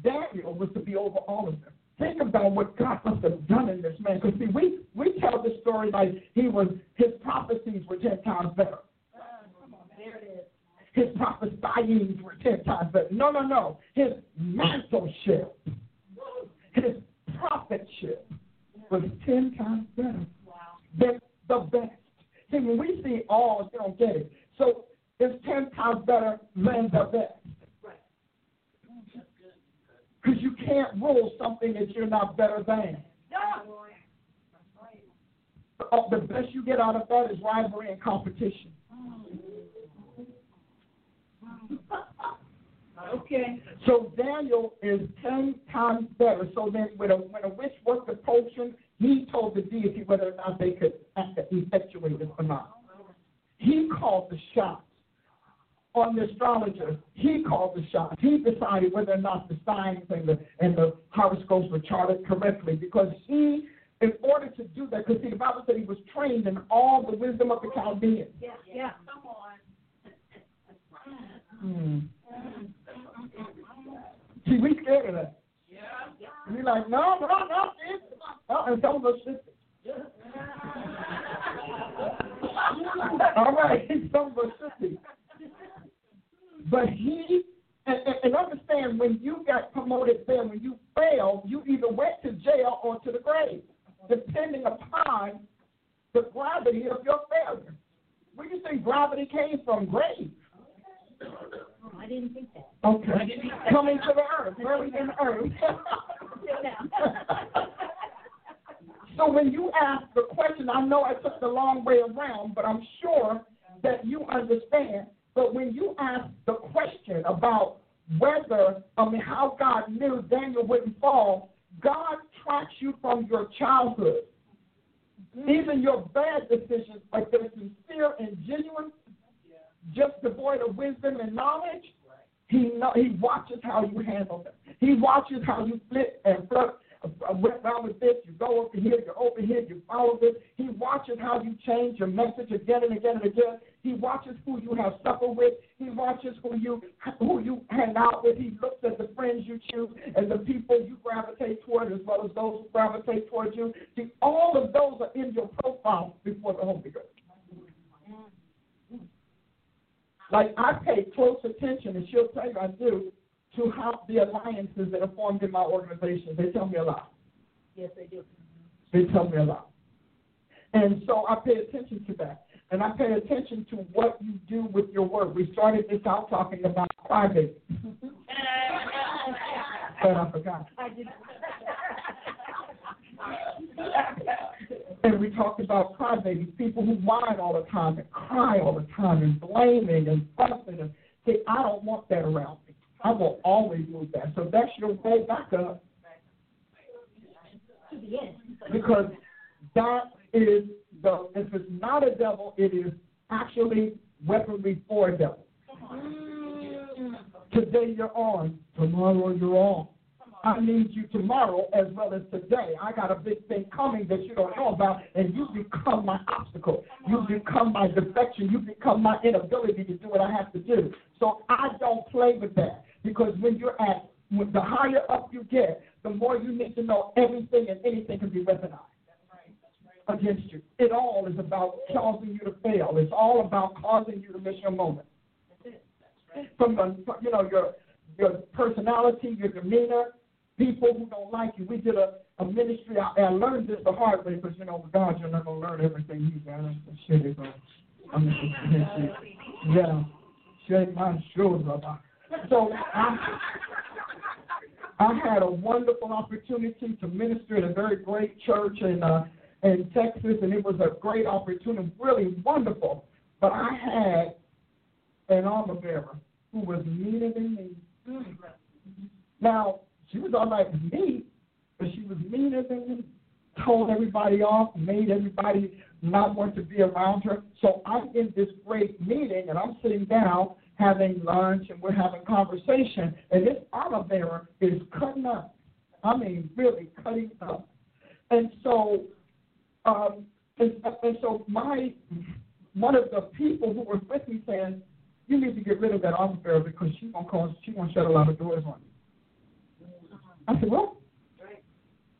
Daniel was to be over all of them. Think about what God must have done in this man. Because see, we, we tell this story like he was his prophecies were ten times better. There it is. His prophesyings were ten times better. No, no, no. His mantleship, his prophetship was ten times better than the best. See, when we see all, you don't get it. So it's ten times better than the best. Because you can't rule something that you're not better than. Oh, the best you get out of that is rivalry and competition. Okay. So Daniel is ten times better. So then, when a when a witch worked the potion, he told the deity whether or not they could effectuate it or not. He called the shots on the astrologer. He called the shots. He decided whether or not the signs and the and the horoscopes were charted correctly because he, in order to do that, because see the Bible said he was trained in all the wisdom of the Chaldeans. Yeah, yeah. Come on. Hmm. See, we scared of that. Yeah. We like, no, no, no, it's, uh, and some of us just, all right, some of us should But he, and, and, and understand, when you got promoted there, when you failed, you either went to jail or to the grave, depending upon the gravity of your failure. Where do you think gravity came from? Grave. Oh, I didn't think that. Okay. Coming to the earth, buried in the earth. So when you ask the question, I know I took the long way around, but I'm sure that you understand. But when you ask the question about whether, I mean, how God knew Daniel wouldn't fall, God tracks you from your childhood. Mm-hmm. Even your bad decisions, like they're sincere and genuine, just devoid of wisdom and knowledge, he know, he watches how you handle them. He watches how you flip and flirt. Uh, Around with this, you go over here, you over here, you follow this. He watches how you change your message again and again and again. He watches who you have supper with. He watches who you who you hang out with. He looks at the friends you choose and the people you gravitate toward, as well as those who gravitate towards you. See, all of those are in your profile before the Holy Ghost. Like I pay close attention, and she'll tell you I do, to how the alliances that are formed in my organization. They tell me a lot. Yes, they do. They tell me a lot. And so I pay attention to that. And I pay attention to what you do with your work. We started this out talking about private. but I forgot. I did. And we talked about crybabies, people who whine all the time and cry all the time and blaming and fussing and say, I don't want that around me. I will always move that. So that's your way back up To the end. because that is the if it's not a devil, it is actually weaponry for a devil. Mm. Today you're on, tomorrow you're on. I need you tomorrow as well as today. I got a big thing coming that you don't know about, and you become my obstacle. You become my defection. You become my inability to do what I have to do. So I don't play with that because when you're at, when the higher up you get, the more you need to know everything and anything can be weaponized against you. It all is about causing you to fail. It's all about causing you to miss your moment. From the, you know, your your personality, your demeanor, people who don't like you. We did a, a ministry, I, I learned this the hard way because, you know, with God, you're not going to learn everything you got. Shit is. I'm just, yeah. Shake my shoulder. So I, I had a wonderful opportunity to minister at a very great church in uh, in Texas, and it was a great opportunity, really wonderful. But I had an armor bearer who was meaner than me. Now, she was all with me, but she was meaner than me. told everybody off, made everybody not want to be around her. So I'm in this great meeting and I'm sitting down having lunch and we're having conversation and this armor bearer is cutting up. I mean, really cutting up. And so, um, and, and so my one of the people who was with me saying, "You need to get rid of that armor bearer because she's gonna cause she's gonna shut a lot of doors on you." I said, "What?"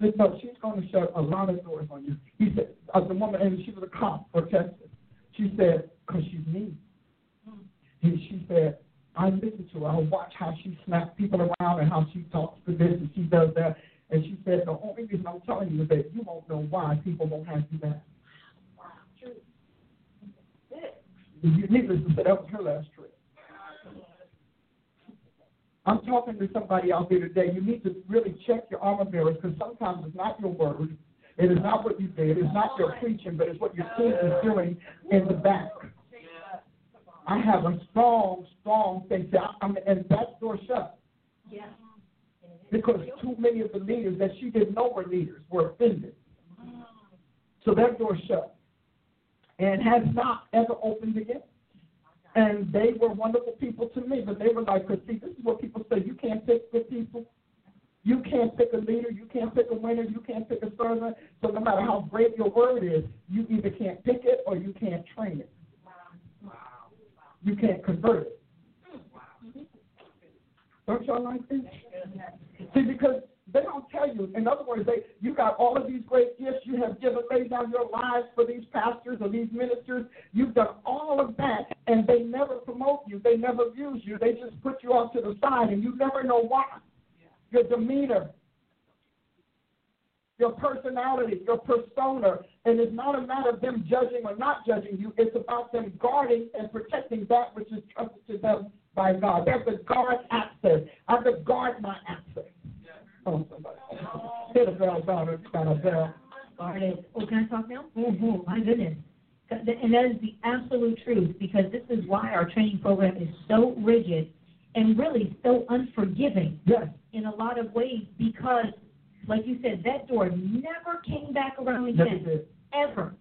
No, she's going to shut a lot of doors on you. He said, uh, the woman, and she was a cop for Texas. She said, because she's mean. And she said, I listen to her. I watch how she snaps people around and how she talks to this and she does that. And she said, the only reason I'm telling you is that you won't know why people won't have you back. Wow, true. Needless to say, that was her last trip. I'm talking to somebody out there today. You need to really check your armor bearers because sometimes it's not your word. It is not what you did. It's not your preaching, but it's what your team is doing in the back. I have a strong, strong thing. I mean, and that door shut. Yeah. Because too many of the leaders that she didn't know were leaders were offended. So that door shut. And has not ever opened again. And they were wonderful people to me, but they were like, because see, this is what people say, you can't pick good people. You can't pick a leader, you can't pick a winner, you can't pick a servant. So no matter how great your word is, you either can't pick it or you can't train it. You can't convert it. Don't y'all like this? See, because they don't tell you. In other words, they you got all of these great gifts. You have given laid down your lives for these pastors or these ministers. You've done all of that, and they never promote you. They never use you. They just put you off to the side, and you never know why. Your demeanor, your personality, your persona, and it's not a matter of them judging or not judging you. It's about them guarding and protecting that which is trusted to them by God. Have to guard access. I have to guard my access. Oh. Hit a bell, daughter. Got a bell. Oh, can I talk now? Mm-hmm. My goodness. And that is the absolute truth because this is why our training program is so rigid and really so unforgiving yes. in a lot of ways because, like you said, that door never came back around again. Ever.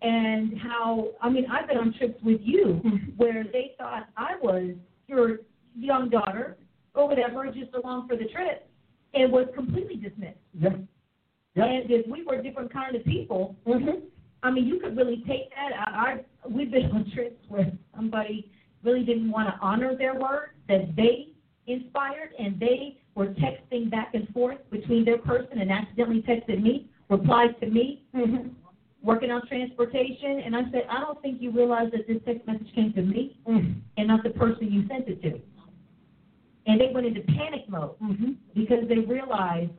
And how, I mean, I've been on trips with you mm-hmm. where they thought I was your young daughter or whatever, just along for the trip and was completely dismissed. Yeah. Yeah. And if we were different kind of people, mm-hmm. I mean, you could really take that. I, I we've been on trips where somebody really didn't want to honor their word that they inspired, and they were texting back and forth between their person and accidentally texted me, replied to me, mm-hmm. working on transportation, and I said, I don't think you realize that this text message came to me mm-hmm. and not the person you sent it to and they went into panic mode mm-hmm. because they realized,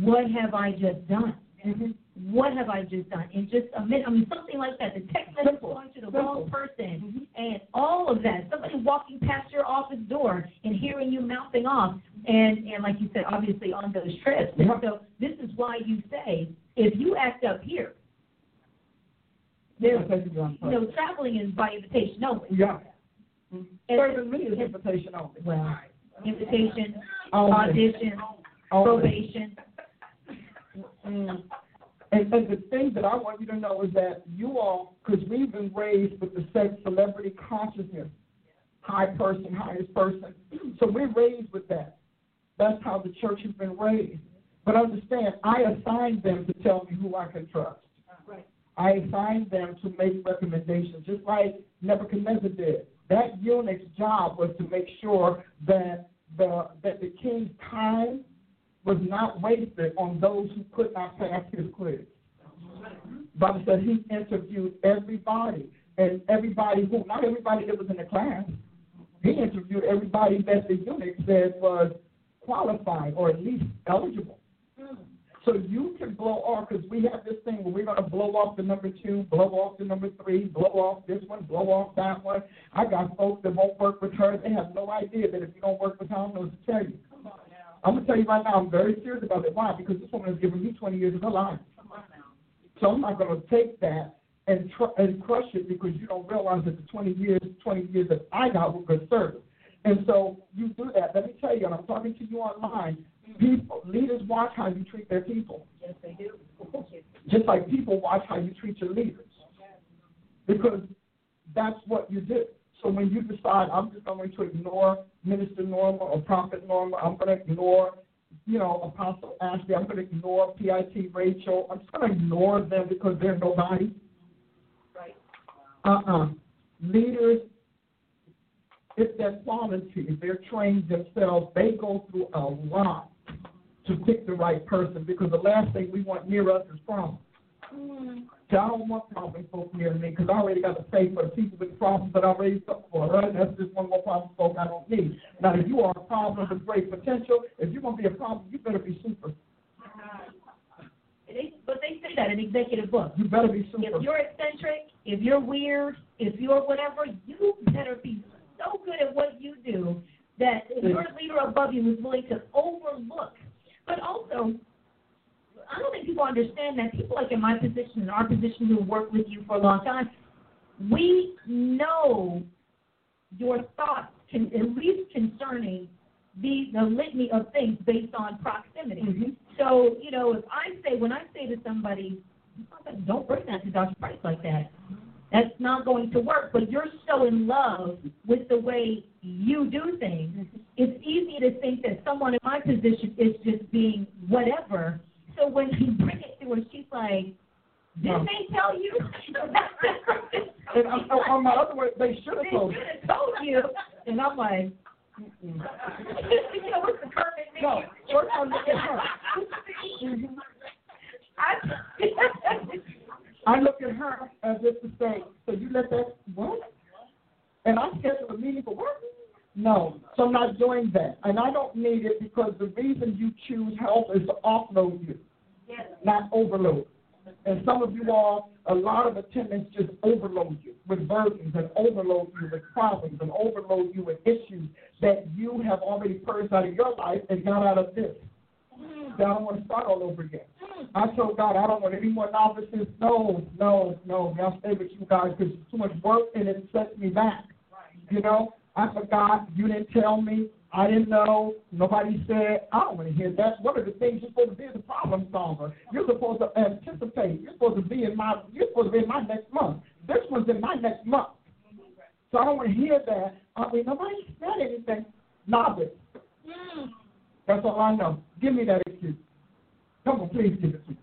what have I just done? Mm-hmm. What have I just done? In just a minute, I mean, something like that. The text message going to the wrong person, mm-hmm. and all of that. Somebody walking past your office door and hearing you mouthing off, and and like you said, obviously on those trips. Yeah. So this is why you say, if you act up here, there's, you know, traveling is by invitation only. Yeah. Serving me is invitation only. Well, invitation, Only. audition, Only. probation. Mm. And, and the thing that I want you to know is that you all, because we've been raised with the sex celebrity consciousness, high person, highest person. So we're raised with that. That's how the church has been raised. But understand, I assigned them to tell me who I can trust. Right. I assigned them to make recommendations, just like Nebuchadnezzar did. That eunuch's job was to make sure that the that the king's time was not wasted on those who could not pass his quiz. Bible said he interviewed everybody, and everybody who not everybody that was in the class. He interviewed everybody that the eunuch said was qualified or at least eligible. So you can blow off because we have this thing where we're going to blow off the number two, blow off the number three, blow off this one, blow off that one. I got folks that won't work with her. They have no idea that if you don't work with her, I don't know what to tell you. I'm going to tell you right now, I'm very serious about it. Why? Because this woman has given me 20 years of her life. So I'm not going to take that and tr- and crush it because you don't realize that the 20 years, 20 years that I got were good service. And so you do that. Let me tell you, and I'm talking to you online. People, leaders watch how you treat their people. Yes, they do. Just like people watch how you treat your leaders. Because that's what you do. So when you decide I'm just going to ignore Minister Norma or Prophet Norma, I'm going to ignore, you know, Apostle Ashley, I'm going to ignore PIT Rachel, I'm just going to ignore them because they're nobody. Right. Uh-uh. Leaders, if they're if they're trained themselves, they go through a lot to pick the right person because the last thing we want near us is problems. Mm. See, I don't want problem folk near me because I already got to pay for the people with problems that I raised up for, right? That's just one more problem folk I don't need. Now, if you are a problem with great potential, if you're going to be a problem, you better be super. They, but they say that in executive book. You better be super. If you're eccentric, if you're weird, if you're whatever, you better be so good at what you do that your leader above you is willing to overlook. But also, I don't think people understand that people like in my position, in our position, who work with you for a long time, we know your thoughts can at least concerning the the litany of things based on proximity. Mhm. So, you know, if I say when I say to somebody, don't bring that to Dr. Price like that. That's not going to work. But you're so in love with the way you do things. It's easy to think that someone in my position is just being whatever. So when you bring it to her, she's like, didn't No. they tell you? And on, on my other way, they should have told told you. And I'm like, you know what's the perfect thing? No, first I look at her. Mhm. I, I look at her as if to say, so you let that, what? And I schedule a meeting for what? No, so I'm not doing that. And I don't need it because the reason you choose health is to offload you, yes. not overload. And some of you all, a lot of attendants just overload you with burdens and overload you with problems and overload you with issues that you have already purged out of your life and got out of this. So I don't want to start all over again. I told God I don't want any more novices. No, no, no. I'll stay with you guys because it's too much work and it sets me back. You know, I forgot. You didn't tell me. I didn't know. Nobody said. I don't want to hear that. One of the things you're supposed to be is a problem solver. You're supposed to anticipate. You're supposed to be in my. You're supposed to be in my next month. This one's in my next month. So I don't want to hear that. I mean, nobody said anything. Novice. Mm. That's all I know. Give me that excuse. Come on, please give it to me.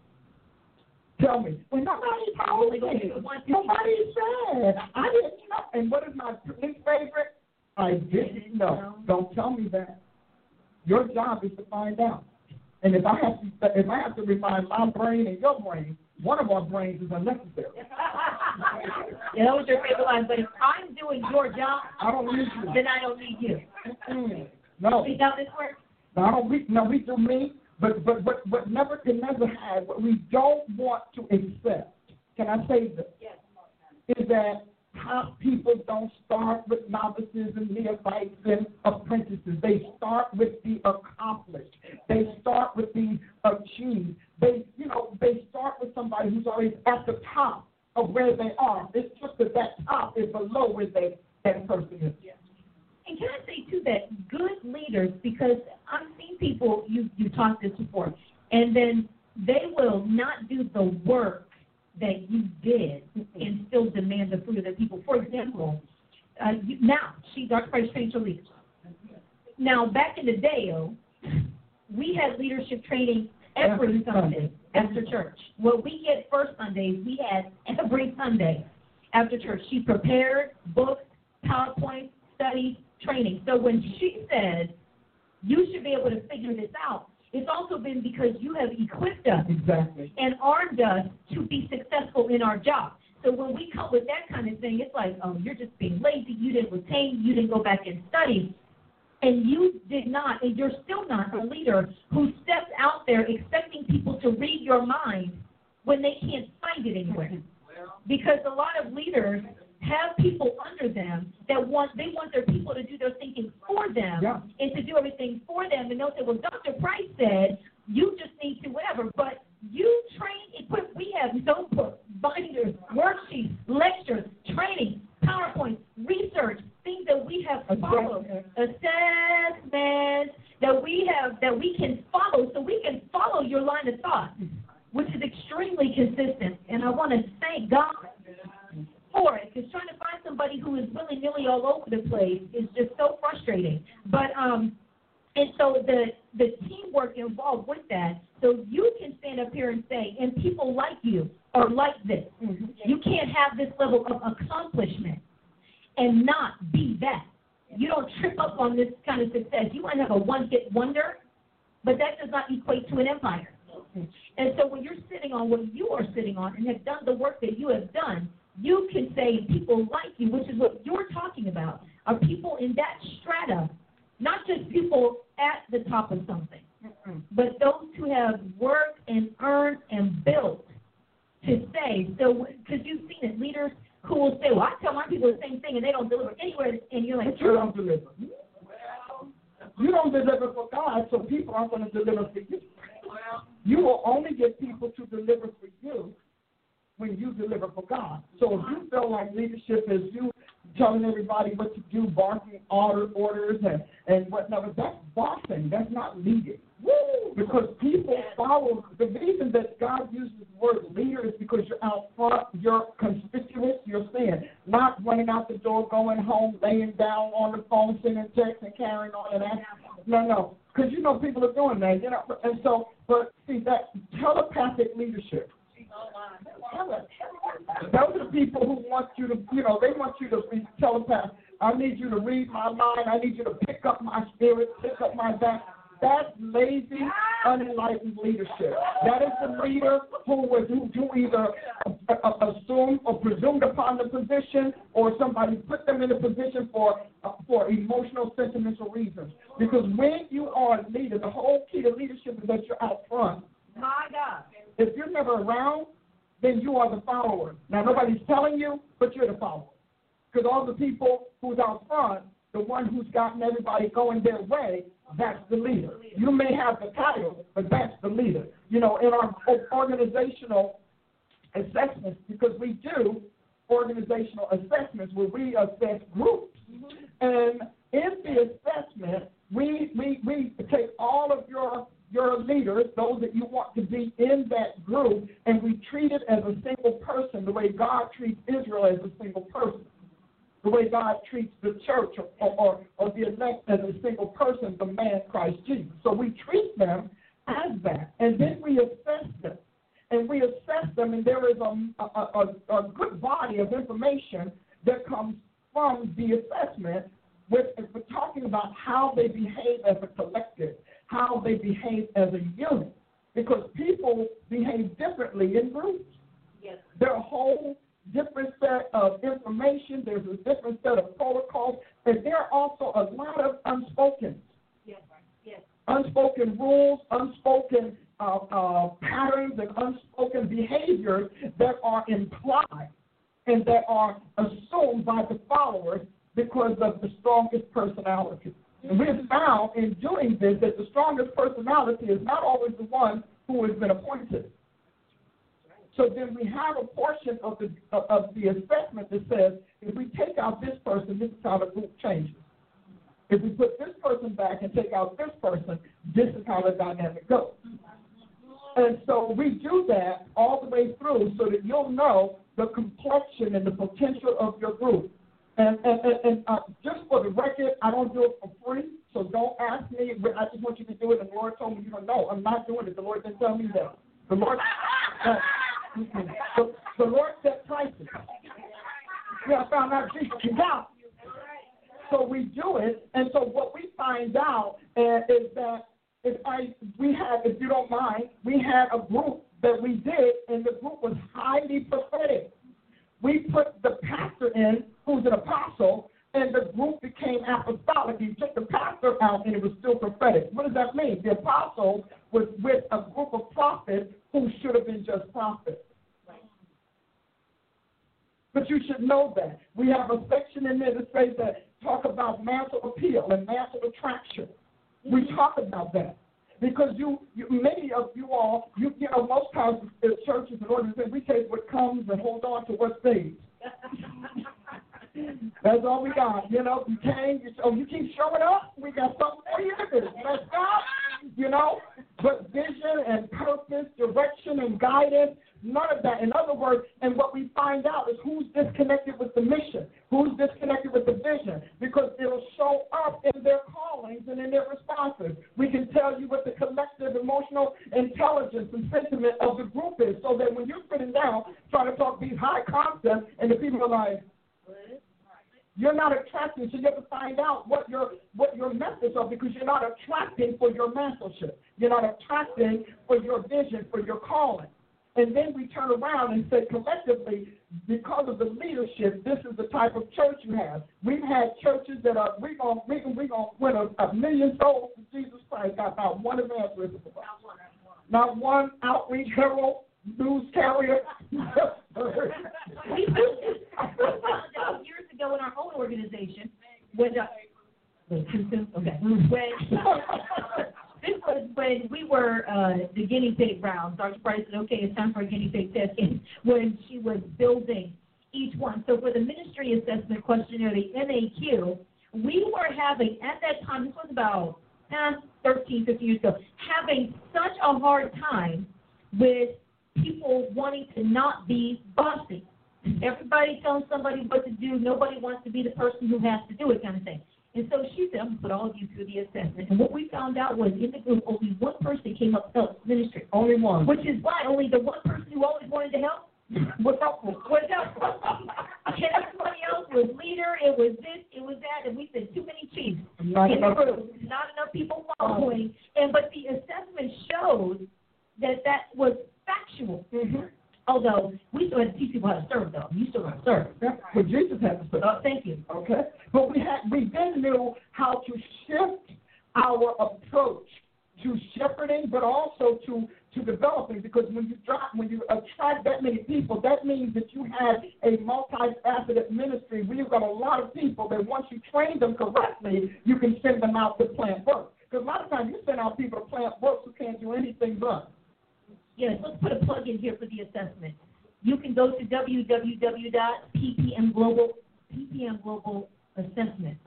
Tell me. Well, nobody told me. Nobody said. I didn't know. And what is my least favorite? I didn't know. Don't tell me that. Your job is to find out. And if I have to, if I have to remind my brain and your brain, one of our brains is unnecessary. Yeah, that was your favorite line. But if I'm doing your job, I don't need you. then I don't need you. No. See how this works? No, I don't, we, no, we do me, but but but what Nebuchadnezzar had, what we don't want to accept. Can I say this? Yes. Is that how people don't start with novices and neophytes and apprentices. They start with the accomplished. They start with the achieved. They, you know, they start with somebody who's always at the top of where they are. It's just that that top is below where they that person is. And can I say too that good leaders, because I've seen people you you talked this before, and then they will not do the work that you did and still demand the fruit of the people. For example, uh, you, now she Dr. Price trains her. Now back in the day, oh, we had leadership training every Sunday. after church. What we get first Sundays, we had every Sunday after church. She prepared books, PowerPoint, studies, training. So when she said, you should be able to figure this out, it's also been because you have equipped us Exactly. and armed us to be successful in our job. So when we come with that kind of thing, it's like, oh, you're just being lazy. You didn't retain. You didn't go back and study. And you did not, and you're still not a leader who steps out there expecting people to read your mind when they can't find it anywhere. Mm-hmm. Because a lot of leaders have people under them that want they want their people to do their thinking for them yeah. and to do everything for them, and they'll say, well, Dr. Price said you just need to whatever, but you train equip. We have notebooks, binders, worksheets, lectures, training, PowerPoint, research, things that we have followed, assessments that we have that we can follow, so we can follow your line of thought, which is extremely consistent. And I want to thank God Assessment. because trying to find somebody who is willy nilly all over the place is just so frustrating. But um, and so the the teamwork involved with that. So you can stand up here and say, and people like you or like this. Mm-hmm. You can't have this level of accomplishment and not be that. You don't trip up on this kind of success. You might have a one hit wonder, but that does not equate to an empire. And so when you're sitting on what you are sitting on and have done the work that you have done, you can say people like you, which is what you're talking about, are people in that strata, not just people at the top of something, but those who have worked and earned and built to say. So, because you've seen it, leaders who will say, "Well, I tell my people the same thing, and they don't deliver anywhere," and you're like, But you don't deliver. Well, You don't deliver for God, so people aren't going to deliver for you. Well, You will only get people to deliver for you when you deliver for God. So if you feel like leadership is you telling everybody what to do, barking order, orders and, and whatnot, that's bossing. That's not leading. Because people follow. The reason that God uses the word leader is because you're out front, you're conspicuous, you're seeing, not running out the door, going home, laying down on the phone, sending texts and carrying on and that. No, no, because you know people are doing that, you know. And so, but see that telepathic leadership. Those are people who want you to, you know, they want you to be telepath. I need you to read my mind. I need you to pick up my spirit, pick up my back. That's lazy, unenlightened leadership. That is the leader who was who, who either assumed or presumed upon the position, or somebody put them in a position for for emotional, sentimental reasons. Because when you are a leader, the whole key to leadership is that you're out front. "My God." If you're never around, then you are the follower. Now nobody's telling you, but you're the follower. Because all the people who's out front, the one who's gotten everybody going their way, that's the leader. You may have the title, but that's the leader. You know, in our organizational assessments, because we do organizational assessments where we assess groups. Mm-hmm. And in the assessment, we, we, we take all of your your leaders, those that you want to be in that group, and we treat it as a single person, the way God treats Israel as a single person, the way God treats the church or, or, or the elect as a single person, the man Christ Jesus. So we treat them as that, and then we assess them. And we assess them, and there is a, a, a, a good body of information that comes from the assessment with, we're talking about how they behave as a collective how they behave as a unit because people behave differently in groups. Yes. There are a whole different set of information, there's a different set of protocols, and there are also a lot of unspoken. Yes. Yes. Unspoken rules, unspoken uh, uh, patterns, and unspoken behaviors that are implied and that are assumed by the followers because of the strongest personality. And we have found in doing this that the strongest personality is not always the one who has been appointed. So then we have a portion of the of the assessment that says if we take out this person, this is how the group changes. If we put this person back and take out this person, this is how the dynamic goes. And so we do that all the way through so that you'll know the complexion and the potential of your group. And, and, and, and uh, just for the record, I don't do it for free, so don't ask me. I just want you to do it. And the Lord told me, you know, I'm not doing it. The Lord didn't tell me that. The Lord, uh, the, the Lord set prices. Yeah, I found out Jesus is out. So we do it, and so what we find out uh, is that if I we had, if you don't mind, we had a group that we did, and the group was highly prophetic. We put the pastor in, who's an apostle, and the group became apostolic. You took the pastor out, and it was still prophetic. What does that mean? The apostle was with a group of prophets who should have been just prophets. But you should know that. We have a section in there that says that talk about mantle appeal and mantle attraction. We talk about that. Because you, you many of you all, you, you know, most times churches and organizations, we take what comes and hold on to what stays. That's all we got. You know, you came, you, oh, you keep showing up, we got something for you. Let's go. You know, but vision and purpose, direction and guidance, none of that. In other words, and what we find out is who's disconnected with the mission? Who's disconnected with the vision? Because it'll show up in their callings and in their responses. We can tell you what the collective emotional intelligence and sentiment of the group is so that when you're sitting down trying to talk these high concepts and the people are like, you're not attracting, so you have to find out what your what your methods are because you're not attracting for your mentorship. You're not attracting for your vision, for your calling. And then we turn around and say collectively, because of the leadership, this is the type of church you have. We've had churches that are we gonna we gonna we gonna win a, a million souls to Jesus Christ. Got not one evangelist, not one outreach herald, news carrier. we years ago in our own organization when uh? Okay. When this was when we were uh, the guinea pig round. Dr. Price said, "Okay, it's time for a guinea pig test." And when she was building each one, so for the ministry assessment questionnaire, the MAQ, we were having at that time. This was about eh, 13, 15 years ago, having such a hard time with people wanting to not be bossy. Everybody telling somebody what to do. Nobody wants to be the person who has to do it, kind of thing. And so she said, I'm going to put all of you through the assessment. And what we found out was in the group, only one person came up to help ministry. Only one. Which is why only the one person who always wanted to help was helpful. Was helpful. and everybody else was leader. It was this. It was that. And we said too many chiefs Not in the group. Not enough people following. And but the assessment showed that that was factual. Mm-hmm. Although we still had to teach people how to serve, though. You still got to serve. Yeah, but Jesus had to say. Uh, thank you. Okay? But we had we then knew how to shift our approach to shepherding, but also to to developing. Because when you drop, when you attract that many people, that means that you have a multifaceted ministry. where you've got a lot of people that once you train them correctly, you can send them out to plant work. Because a lot of times you send out people to plant work who can't do anything but. Yes, let's put a plug in here for the assessment. You can go to www.ppmglobal, PPM Global Assessment.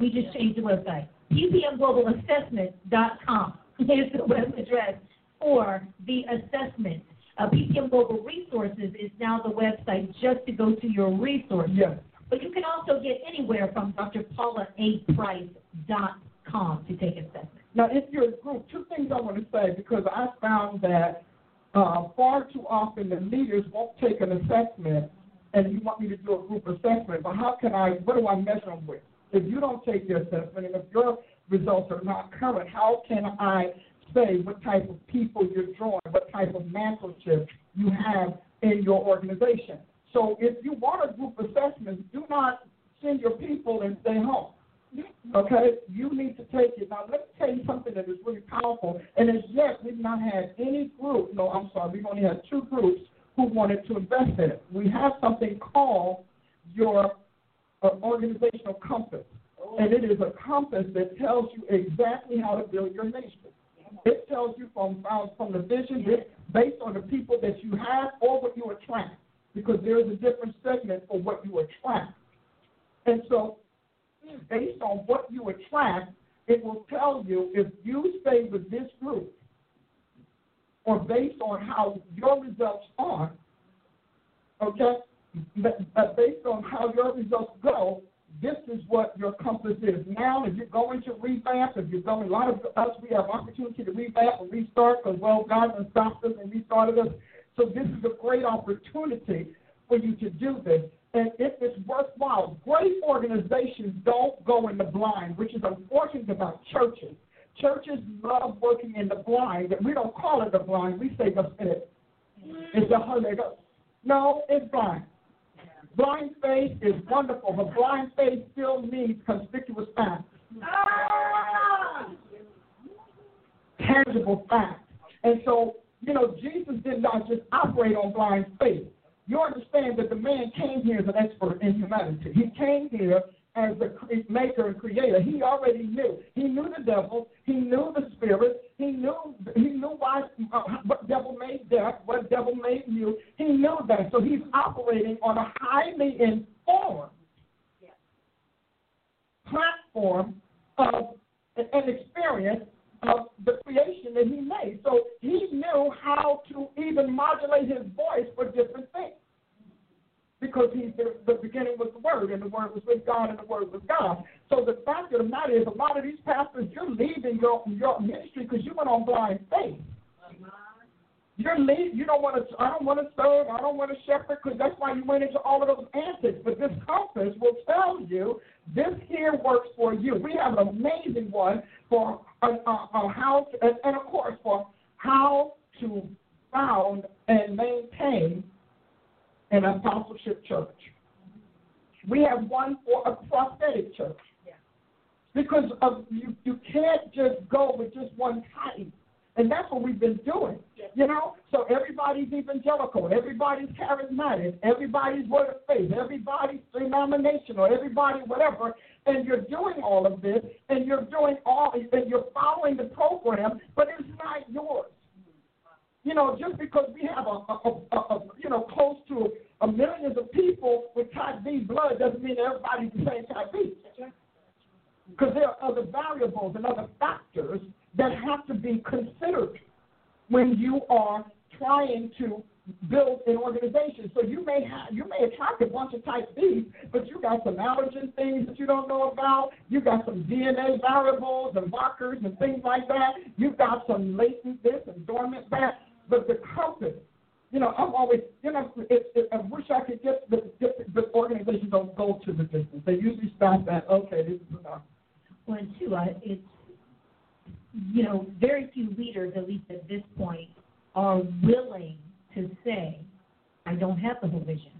We just changed the website. ppmglobalassessment.com is the web address for the assessment. Uh, PPM Global Resources is now the website just to go to your resources. Yes. But you can also get anywhere from drpaulaaprice.com to take assessment. Now, if you're a group, two things I want to say because I found that uh, far too often the leaders won't take an assessment, and you want me to do a group assessment. But how can I? What do I measure them with? If you don't take the assessment, and if your results are not current, how can I say what type of people you're drawing, what type of mentorship you have in your organization? So, if you want a group assessment, do not send your people and stay home. Okay, you need to take it. Now, let me tell you something that is really powerful. And as yet, we've not had any group. No, I'm sorry. We've only had two groups who wanted to invest in it. We have something called your uh, organizational compass, and it is a compass that tells you exactly how to build your ministry. It tells you from from the vision based on the people that you have or what you attract, because there is a different segment for what you attract. And so based on what you attract, it will tell you if you stay with this group or based on how your results are, okay, but, based on how your results go, this is what your compass is. Now, if you're going to revamp, if you're going, a lot of us, we have opportunity to revamp and restart because, well, God has stopped us and restarted us. So this is a great opportunity for you to do this. And if it's worthwhile, great organizations don't go in the blind, which is unfortunate about churches. Churches love working in the blind, and we don't call it the blind. We say the spirit. It's the Holy Ghost. No, it's blind. Blind faith is wonderful, but blind faith still needs conspicuous facts. Tangible facts. And so, you know, Jesus did not just operate on blind faith. You understand that the man came here as an expert in humanity. He came here as the maker and creator. He already knew. He knew the devil. He knew the spirit. He knew he knew why uh, what devil made death, what devil made you. He knew that. So he's operating on a highly informed platform of an experience of the creation that he made. So he knew how to even modulate his voice for different things. Because he's the, the, beginning was the Word, and the Word was with God, and the Word was God. So the fact of the matter is, a lot of these pastors, you're leaving your your ministry because you went on blind faith. You're leave, you don't want to. I don't want to serve. I don't want to shepherd because that's why you went into all of those antics. But this conference will tell you this here works for you. We have an amazing one for uh, uh, uh, how, to, and, and of course for how to found and maintain an apostleship church. We have one for a prophetic church. Because of you, you can't just go with just one type. And that's what we've been doing. You know? So everybody's evangelical, everybody's charismatic, everybody's word of faith, everybody's denominational, everybody whatever. And you're doing all of this and you're doing all and you're following the program, but it's not yours. You know, just because we have a, a, a, a you know close to a millions of people with type B blood doesn't mean everybody's the same type B. Because there are other variables and other factors that have to be considered when you are trying to build an organization. So you may have you may attract a bunch of type Bs, but you got some allergen things that you don't know about. You got some DNA variables and markers and things like that. You've got some latent this and dormant that. But the compass, you know, I'm always, you know, it, it, I wish I could get the, get the, organizations don't go to the distance. They usually stop at, okay, this is enough. Well, and two, I, it's you know very few leaders, at least at this point, are willing to say, "I don't have the whole vision,"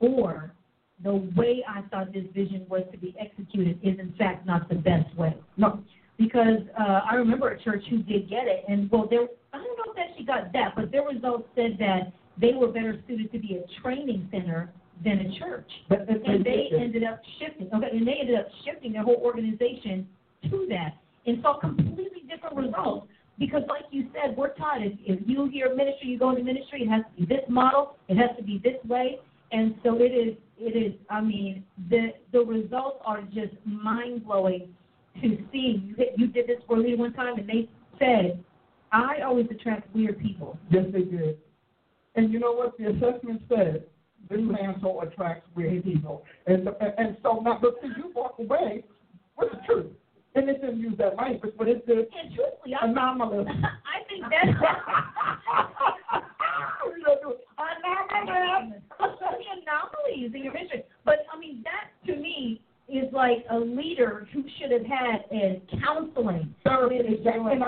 or the way I thought this vision was to be executed is in fact not the best way. No, because uh, I remember a church who did get it, and well, there I don't know if that she got that, but their results said that they were better suited to be a training center than a church, but if and they ended up shifting. Okay, and they ended up shifting their whole organization to that, and saw completely different results. Because, like you said, we're taught if, if you hear ministry, you go into ministry. It has to be this model. It has to be this way. And so it is. It is. I mean, the the results are just mind blowing to see. You, you did this for a one time, and they said, "I always attract weird people." Yes, they did. And you know what the assessment said? This mantle attracts weird people. And, and, and so now, but see, you walk away with the truth. And it didn't use that language, but it did. And truthfully, I, Anomalous. I think that's We don't do it. Anomalous. anomalies in your ministry. But I mean, that to me is like a leader who should have had a counseling Therapy, and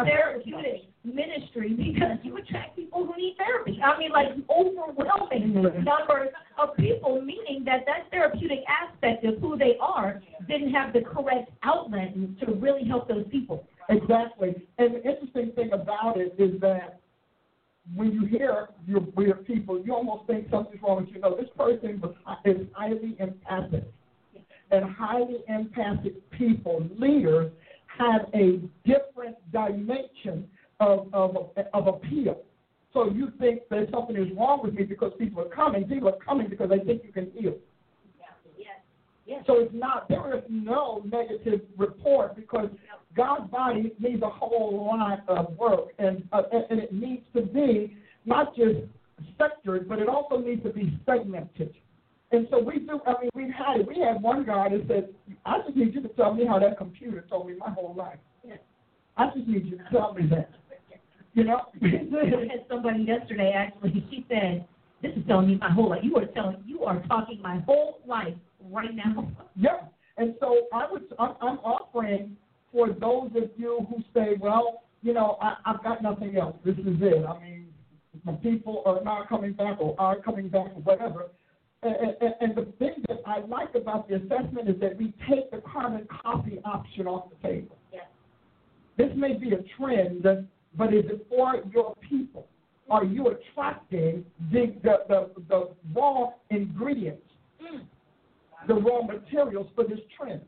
therapeutic ministry because you attract people who need therapy. I mean, like overwhelming Mhm. numbers of people, meaning that that therapeutic aspect of who they are didn't have the correct outlet to really help those people. Exactly. And the interesting thing about it is that when you hear your weird people, you almost think something's wrong with you. No, this person is highly empathic. And highly empathic people, leaders, have a different dimension of, of, of appeal. So you think that something is wrong with me because people are coming. People are coming because they think you can heal. Yes. So it's not, there is no negative report because God's body needs a whole lot of work and, uh, and and it needs to be not just sectored, but it also needs to be segmented. And so we do, I mean, we've had it. We had one guy that said, I just need you to tell me how that computer told me my whole life. I just need you to tell me that. You know? I had somebody yesterday actually. She said, "This is telling me my whole life. You are telling, you are talking my whole life right now." Yeah, and so I would, I'm, I'm offering for those of you who say, well, you know, I, I've got nothing else. This is it. I mean, my people are not coming back or are coming back or whatever. And, and, and the thing that I like about the assessment is that we take the carbon copy option off the table. Yes. This may be a trend, but is it for your people? Are you attracting the, the, the, the raw ingredients mm. the raw materials for this trend.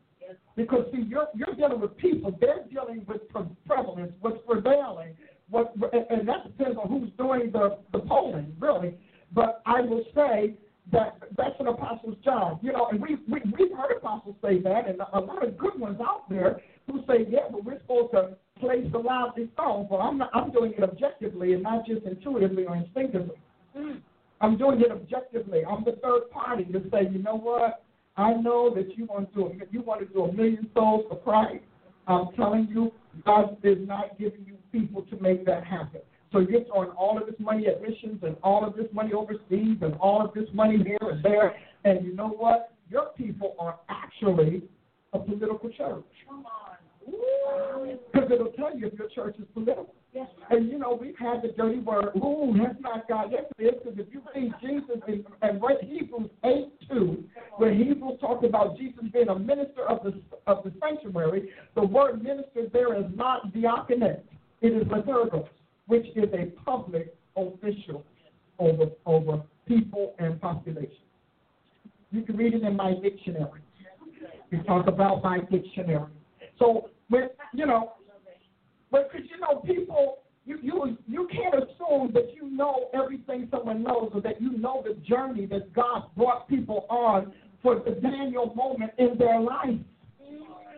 Because see, you're you're dealing with people; they're dealing with prevalence, what's prevailing, what, and- and that depends on who's doing the the polling, really. But I will say that that's an apostle's job, you know. And we we we've heard apostles say that, and a lot of good ones out there who say, yeah, but we're supposed to place the loudly songs. Well, I'm not, I'm doing it objectively and not just intuitively or instinctively. Mm. I'm doing it objectively. I'm the third party to say, you know what? I know that you want to do a, you want to do a million souls for Christ. I'm telling you, God is not giving you people to make that happen. So you're throwing all of this money at missions and all of this money overseas and all of this money here and there. And you know what? Your people are actually a political church. Come on. Because it'll tell you if your church is political. Yes. And you know, we've had the dirty word, ooh, that's not God. Yes, it is, because if you read Jesus in, and read Hebrews 8 2, where Hebrews talks about Jesus being a minister of the of the sanctuary, the word minister there is not diaconate, it is liturgos, which is a public official over over people and population. You can read it in my dictionary. We talk about my dictionary. So, when, you know, but because you know, people, you you you can't assume that you know everything someone knows, or that you know the journey that God brought people on for the Daniel moment in their life,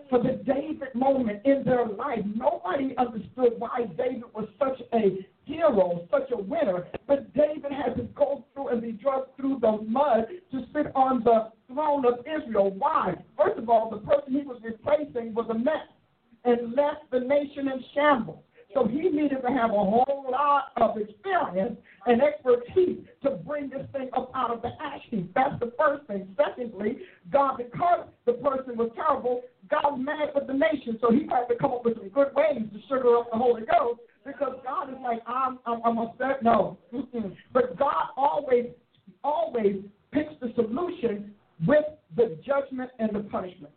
for the David moment in their life. Nobody understood why David was such a hero, such a winner, but David had to go through and be dragged through the mud to sit on the throne of Israel. Why? First of all, the person he was replacing was a mess and left the nation in shambles. So he needed to have a whole lot of experience and expertise to bring this thing up out of the ash heap. That's the first thing. Secondly, God, because the person was terrible, God was mad with the nation, so he had to come up with some good ways to sugar up the Holy Ghost because God is like, I'm, I'm, I'm upset. No. Mm-mm. But God always, always picks the solution with the judgment and the punishment.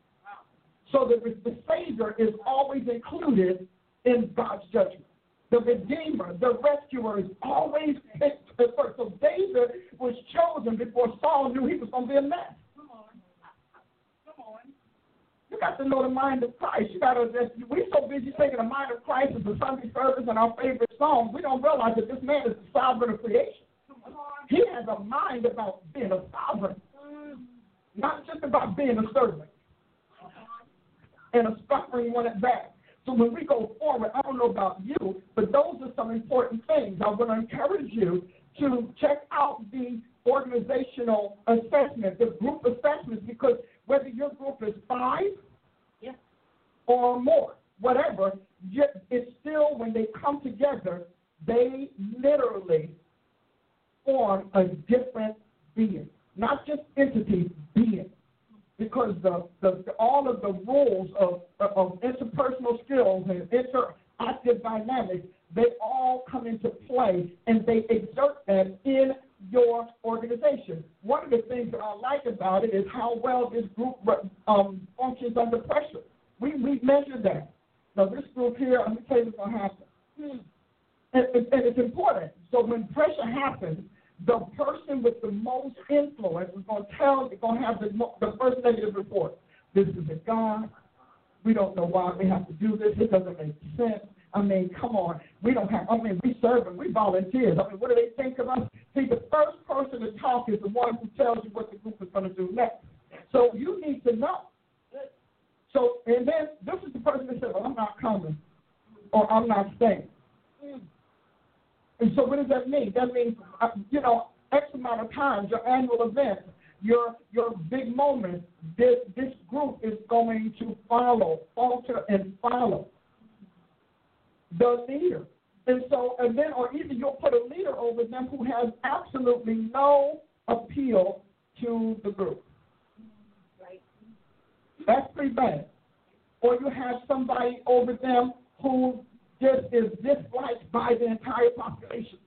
So the, the Savior is always included in God's judgment. The Redeemer, the Rescuer is always first. So David was chosen before Saul knew he was going to be a mess. Come on. Come on. You got to know the mind of Christ. You got to. We're so busy taking the mind of Christ as a Sunday service and our favorite song, we don't realize that this man is the sovereign of creation. He has a mind about being a sovereign, mm. not just about being a servant and a suffering one at that. So when we go forward, I don't know about you, but those are some important things. I want to encourage you to check out the organizational assessment, the group assessments, because whether your group is five Yes. or more, whatever, it's still when they come together, they literally form a different being, not just entity, being. Because the, the, all of the rules of, of interpersonal skills and interactive dynamics, they all come into play and they exert them in your organization. One of the things that I like about it is how well this group um, functions under pressure. We, we measure that. Now, this group here, let me tell you what's going to happen. And, and, and it's important. So when pressure happens, the person with the most influence is going to tell, is going to have the, the first negative report. This is a God. We don't know why we have to do this. It doesn't make sense. I mean, come on. We don't have, I mean, we serve and we volunteers. I mean, what do they think of us? See, the first person to talk is the one who tells you what the group is going to do next. So you need to know. So, and then this is the person that said, well, I'm not coming or I'm not staying. And so what does that mean? That means, uh, you know, X amount of times, your annual event, your your big moment, this, this group is going to follow, falter and follow the leader. And so, and then, or either you'll put a leader over them who has absolutely no appeal to the group. Right. That's pretty bad. Or you have somebody over them who just is disliked by the entire population.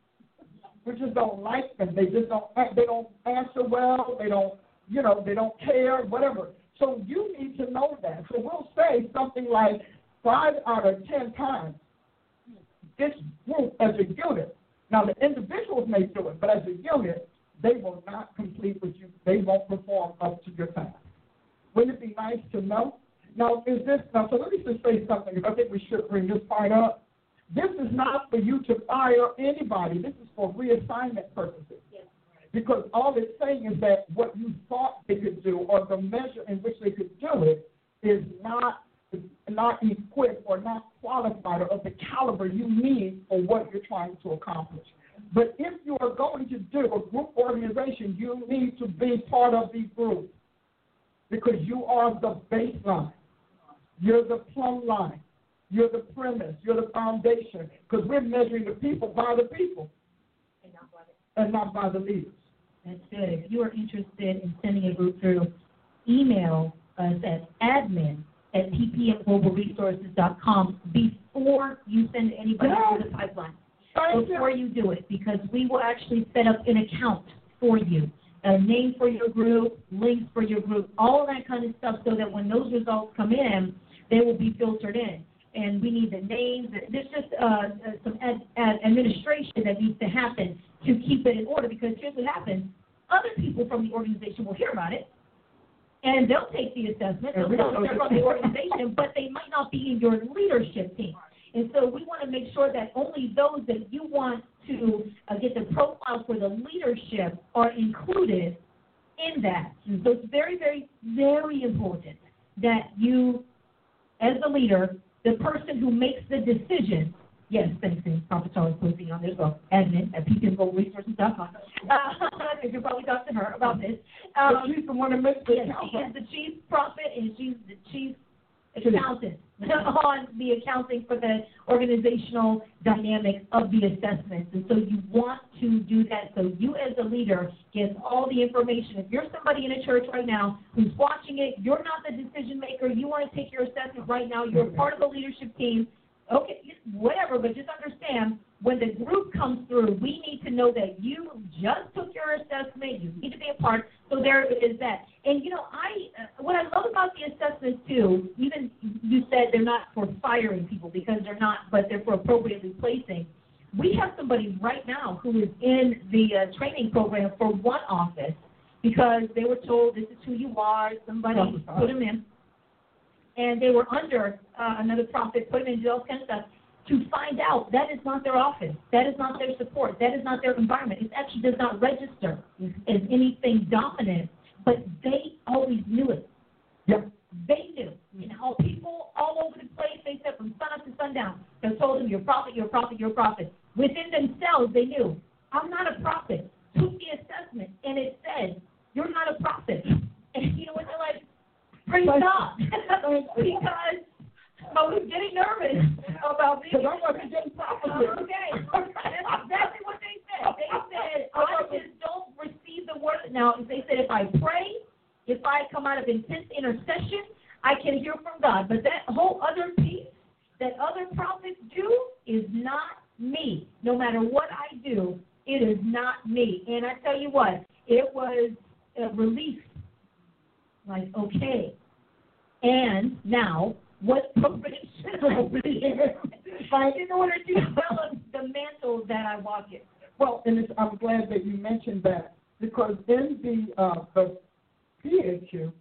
We just don't like them. They just don't. They don't answer well. They don't. You know. They don't care. Whatever. So you need to know that. So we'll say something like five out of ten times this group as a unit. Now the individuals may do it, but as a unit, they will not complete what you. They won't perform up to your task. Wouldn't it be nice to know? Now, is this now? So let me just say something. I think we should bring this part up. This is not for you to fire anybody. This is for reassignment purposes. Because all it's saying is that what you thought they could do, or the measure in which they could do it, is not not equipped or not qualified or of the caliber you need for what you're trying to accomplish. But if you are going to do a group organization, you need to be part of the group because you are the baseline. You're the plumb line. You're the premise. You're the foundation because we're measuring the people by the people and not by the leaders. That's good. If you are interested in sending a group through, email us at admin at ppmglobalresources.com before you send anybody Yeah. through the pipeline. Thank Before you. you do it, because we will actually set up an account for you, a name for your group, links for your group, all that kind of stuff, so that when those results come in, they will be filtered in. And we need the names. There's just uh, uh, some ad, ad administration that needs to happen to keep it in order. Because here's what happens: other people from the organization will hear about it, and they'll take the assessment. They'll tell they're know from the organization, but they might not be in your leadership team. And so we want to make sure that only those that you want to uh, get the profile for the leadership are included in that. So it's very, very, very important that you, as the leader, the person who makes the decision, yes, thanks, and Prophet Charles posting on there as well, admin at ppmglobalresources.com. Uh, you can probably talk to her about this. Um, she's the one that makes the Yes, she is the chief prophet and she's the chief accountant on the accounting for the organizational dynamics of the assessments. And so you want to do that so you as a leader get all the information. If you're somebody in a church right now who's watching it, you're not the decision maker, you want to take your assessment right now, you're part of the leadership team, okay, whatever, but just understand when the group comes through, we need to know that you just took your assessment. You need to be a part. So there is that. And you know, I uh, what I love about the assessments too. Even you said they're not for firing people because they're not, but they're for appropriately placing. We have somebody right now who is in the uh, training program for one office because they were told this is who you are. Somebody put them in and they were under uh, another prophet, put them in jail, kind of stuff, to find out that is not their office, that is not their support, that is not their environment. It actually does not register mm-hmm. as anything dominant, but they always knew it. Yep. They knew. And how people all over the place, they said from sun up to sundown, they told them, you're a prophet, you're a prophet, you're a prophet. Within themselves, they knew, I'm not a prophet. Took the assessment, and it said, you're not a prophet. And you know what, they're like, praise God. because I was getting nervous about being. Because I wasn't getting prophecy. Okay, that's exactly what they said. They said, I just don't receive the word. Now, they said, if I pray, if I come out of intense intercession, I can hear from God. But that whole other piece that other prophets do is not me. No matter what I do, it is not me. And I tell you what, it was a relief. Like, okay. And now, what preparation I be in order to develop the mantle that I walk in? Well, and it's, I'm glad that you mentioned that because in the uh, the PHU,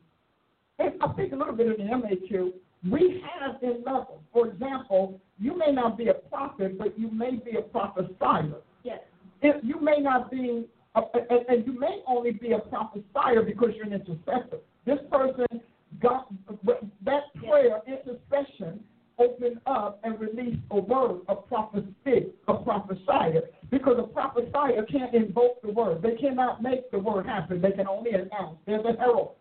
and I think a little bit in the MHU, we have in levels. For example, you may not be a prophet, but you may be a prophesier. Yes. If you may not be, a, and, and you may only be a prophesier because you're an intercessor. This person got that prayer, intercession, opened up and released a word, a prophecy, a prophesier. Because a prophesier can't invoke the word. They cannot make the word happen. They can only announce. They're the herald.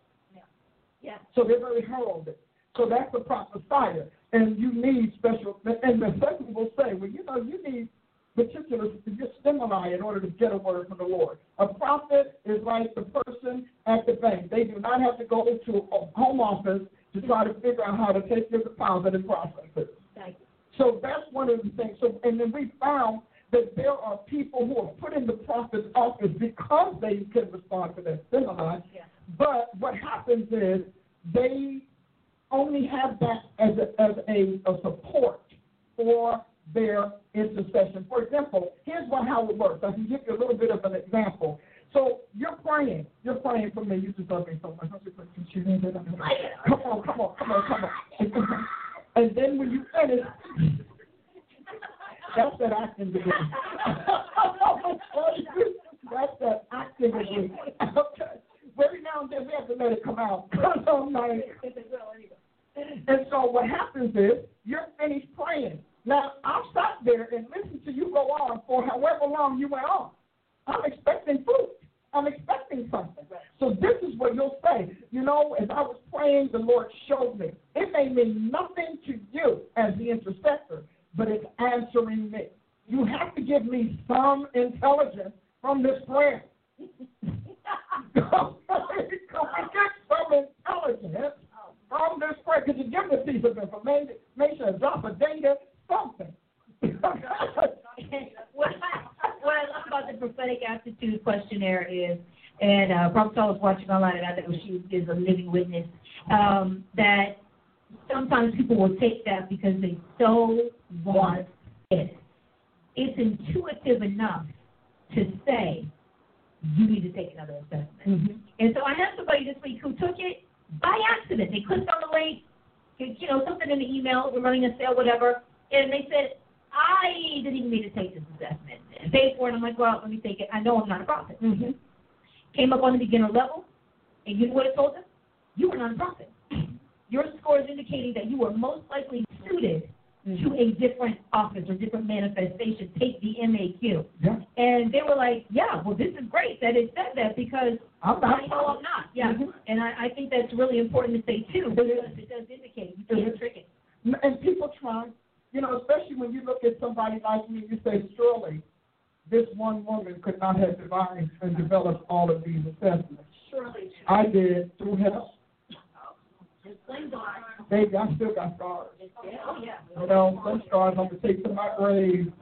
Yeah. So they're very heralded. So that's a prophesier. And you need special, and the second will say, well, you know, you need particular to get stimuli in order to get a word from the Lord. A prophet is like the person at the bank. They do not have to go to a home office to try to figure out how to take your deposit and process it. So that's one of the things. So, and then we found that there are people who are put in the prophet's office because they can respond to that stimuli. Yeah. But what happens is they only have that as a, as a, a support for their intercession. For example, here's what, how it works. I can give you a little bit of an example. So you're praying. You're praying for me. You just love me so much. Come on, come on, come on, come on. And then when you finish, that's that acting degree. that's that acting degree. Okay. Every now and then we have to let it come out. And so what happens is you're finished praying. Now I'll stop there and listen to you go on for however long you went on. I'm expecting fruit. I'm expecting something. So this is what you'll say. You know, as I was praying, the Lord showed me. It may mean nothing to you as the intercessor, but it's answering me. You have to give me some intelligence from this prayer. Come get some intelligence from this prayer. Could you give me a piece of information, a drop of data, something? what, what I love about the prophetic aptitude questionnaire is, and uh, Prophet was watching online, and I know she is a living witness, um, that sometimes people will take that because they so want it. It's intuitive enough to say, you need to take another assessment. Mm-hmm. And so I had somebody this week who took it by accident. They clicked on the link, you know, something in the email, we're running a sale, whatever, and they said, I didn't even need to take this assessment. And paid for it. I'm like, well, let me take it. I know I'm not a prophet. Mm-hmm. Came up on the beginner level, and you know what it told them? You were not a prophet. Your score is indicating that you were most likely suited Mm-hmm. to a different office or different manifestation. Take the MAQ. Yeah. And they were like, yeah, well, this is great that it said that because I'm not. I know I'm not. Yeah. Mhm. And I, I think that's really important to say, too, because it does indicate you can't trick it. And people try, you know, especially when you look at somebody like me, you say, surely this one woman could not have devised and developed all of these assessments. Surely. I did through help. Just plain God. Baby, I still got scars. Oh, yeah. You know, some scars I'm gonna take to my grave.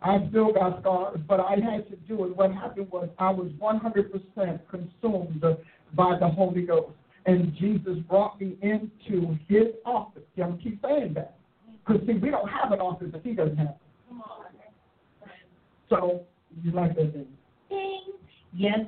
I still got scars, but I had to do it. What happened was I was 100% consumed by the Holy Ghost, and Jesus brought me into His office. I'm keep saying that because see, we don't have an office that He doesn't have. So you like that, didn't? Ding. Yes,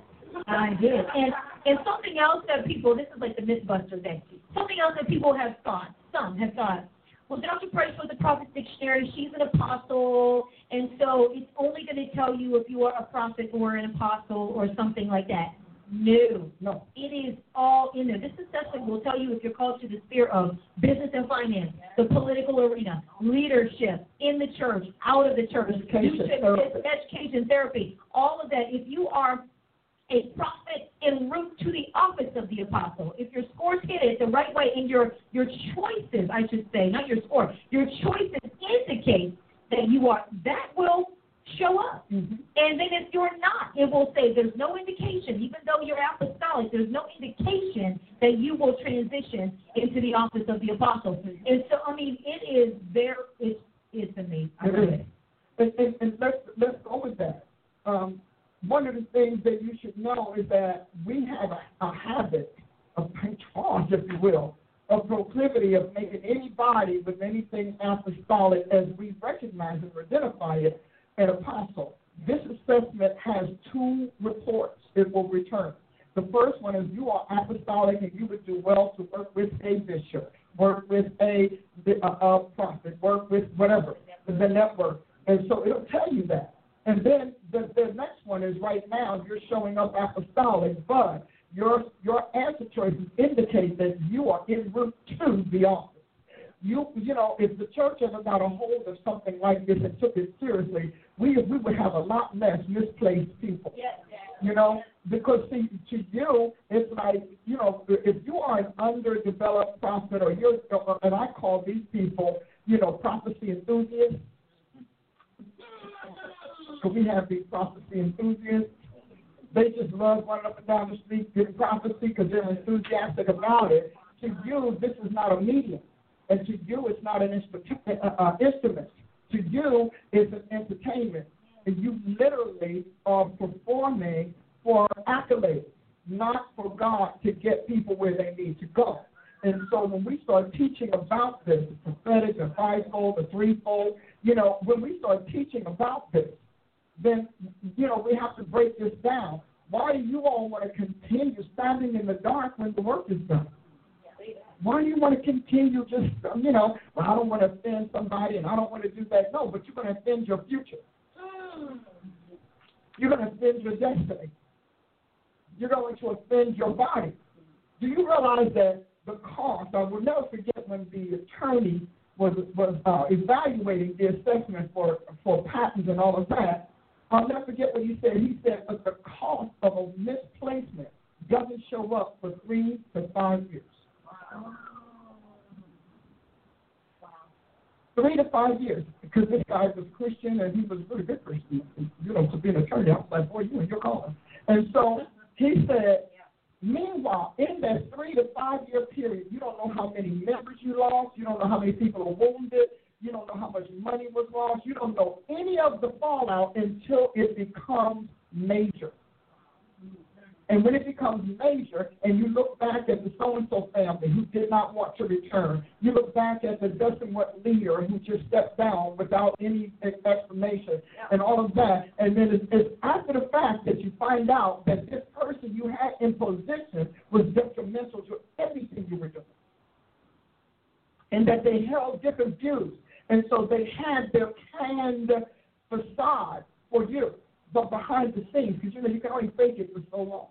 I did. And and something else that people this is like the mythbusters actually. Something else that people have thought, some have thought, well, Dr. Price was a prophet's dictionary, she's an apostle, and so it's only gonna tell you if you are a prophet or an apostle or something like that. No. No. It is all in there. This assessment will tell you if you're called to the sphere of business and finance, the political arena, leadership, in the church, out of the church, Education, therapy. education, therapy, all of that. If you are a prophet en route to the office of the apostle, if your scores hit it the right way and your your choices, I should say, not your score, your choices indicate that you are, that will show up. Mm-hmm. And then if you're not, it will say there's no indication, even though you're apostolic, there's no indication that you will transition into the office of the apostle. And so, I mean, it is there. it's, it's amazing. I love. And, and, and let's let's go with that. Um, one of the things that you should know is that we have a, a habit, a patronage, if you will, of proclivity of making anybody with anything apostolic as we recognize and identify it an apostle. This assessment has two reports it will return. The first one is you are apostolic and you would do well to work with a bishop, work with a, a, a prophet, work with whatever, the network. And so it'll tell you that. And then the, the next one is right now you're showing up apostolic, but your your answer choices indicate that you are en route to the. You you know, if the church ever got a hold of something like this and took it seriously, we we would have a lot less misplaced people. Yes, You know, because see, to you, it's like you know, if you are an underdeveloped prophet, or you're, and I call these people, you know, prophecy enthusiasts. So we have these prophecy enthusiasts. They just love running up and down the street giving prophecy because they're enthusiastic about it. To you, this is not a medium, and to you, it's not an uh, uh, instrument. To you, it's an entertainment, and you literally are performing for accolades, not for God to get people where they need to go. And so when we start teaching about this, the prophetic, the fivefold, the threefold, you know, when we start teaching about this, then, you know, we have to break this down. Why do you all want to continue standing in the dark when the work is done? Why do you want to continue just, you know, well, I don't want to offend somebody and I don't want to do that. No, but you're going to offend your future. You're going to offend your destiny. You're going to offend your body. Do you realize that the cost, I will never forget when the attorney was was uh, evaluating the assessment for for patents and all of that. I'll never forget what he said. He said, but the cost of a misplacement doesn't show up for three to five years. Three to five years, because this guy was Christian and he was a really good Christian. You know, to be an attorney, I was like, boy, you and your calling. And so he said, meanwhile, in that three to five year period, you don't know how many members you lost, you don't know how many people are wounded, you don't know how much money was lost, you don't know any of the fallout until it becomes major. And when it becomes major, and you look back at the so and so family who did not want to return, you look back at the doesn't what leader who just stepped down without any explanation, and all of that. And then it's, it's after the fact that you find out that this person you had in position was detrimental to everything you were doing, and that they held different views, and so they had their canned facade for you but behind the scenes, because you know you can only fake it for so long.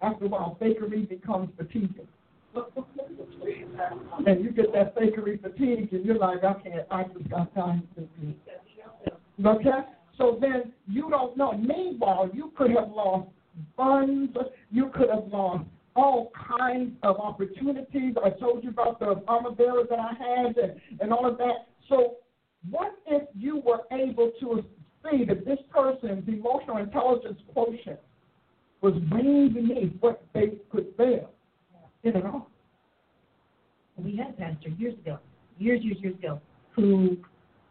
After a while, fakery becomes fatiguing. and you get that fakery fatigue, and you're like, I can't, I just got time to do Okay? So then you don't know. Meanwhile, you could have lost funds, you could have lost all kinds of opportunities. I told you about the armor bearer that I had and, and all of that. So, what if you were able to see that this person's emotional intelligence quotient was way beneath what they could bear in an office. We had a pastor years ago, years, years, years ago, who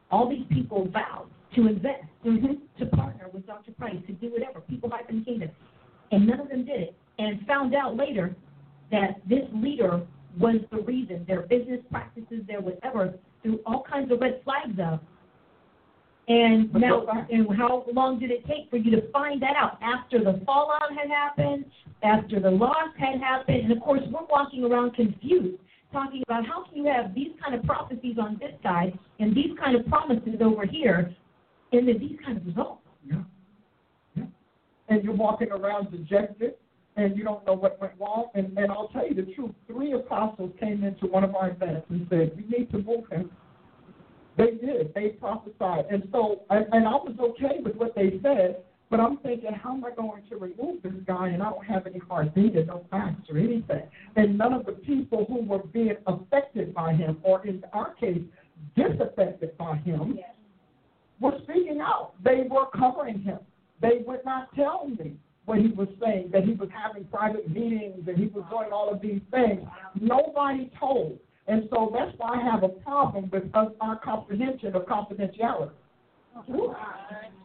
all these people vowed to invest, mm-hmm. to partner with Dr. Price, to do whatever, people hype in the kingdom. And none of them did it. And found out later that this leader was the reason their business practices, their whatever, threw all kinds of red flags up and now, and how long did it take for you to find that out? After the fallout had happened, after the loss had happened, and of course we're walking around confused, talking about how can you have these kind of prophecies on this side and these kind of promises over here, and then these kind of results. Yeah. yeah. And you're walking around dejected, and you don't know what went wrong. And, and I'll tell you the truth: three apostles came into one of our events and said, "We need to move him." They did. They prophesied. And so, and, and I was okay with what they said, but I'm thinking, how am I going to remove this guy? And I don't have any hard data, no facts or anything. And none of the people who were being affected by him, or in our case, disaffected by him, yes. were speaking out. They were covering him. They would not tell me what he was saying, that he was having private meetings and he was doing all of these things. Nobody told. And so that's why I have a problem with us, our comprehension of confidentiality.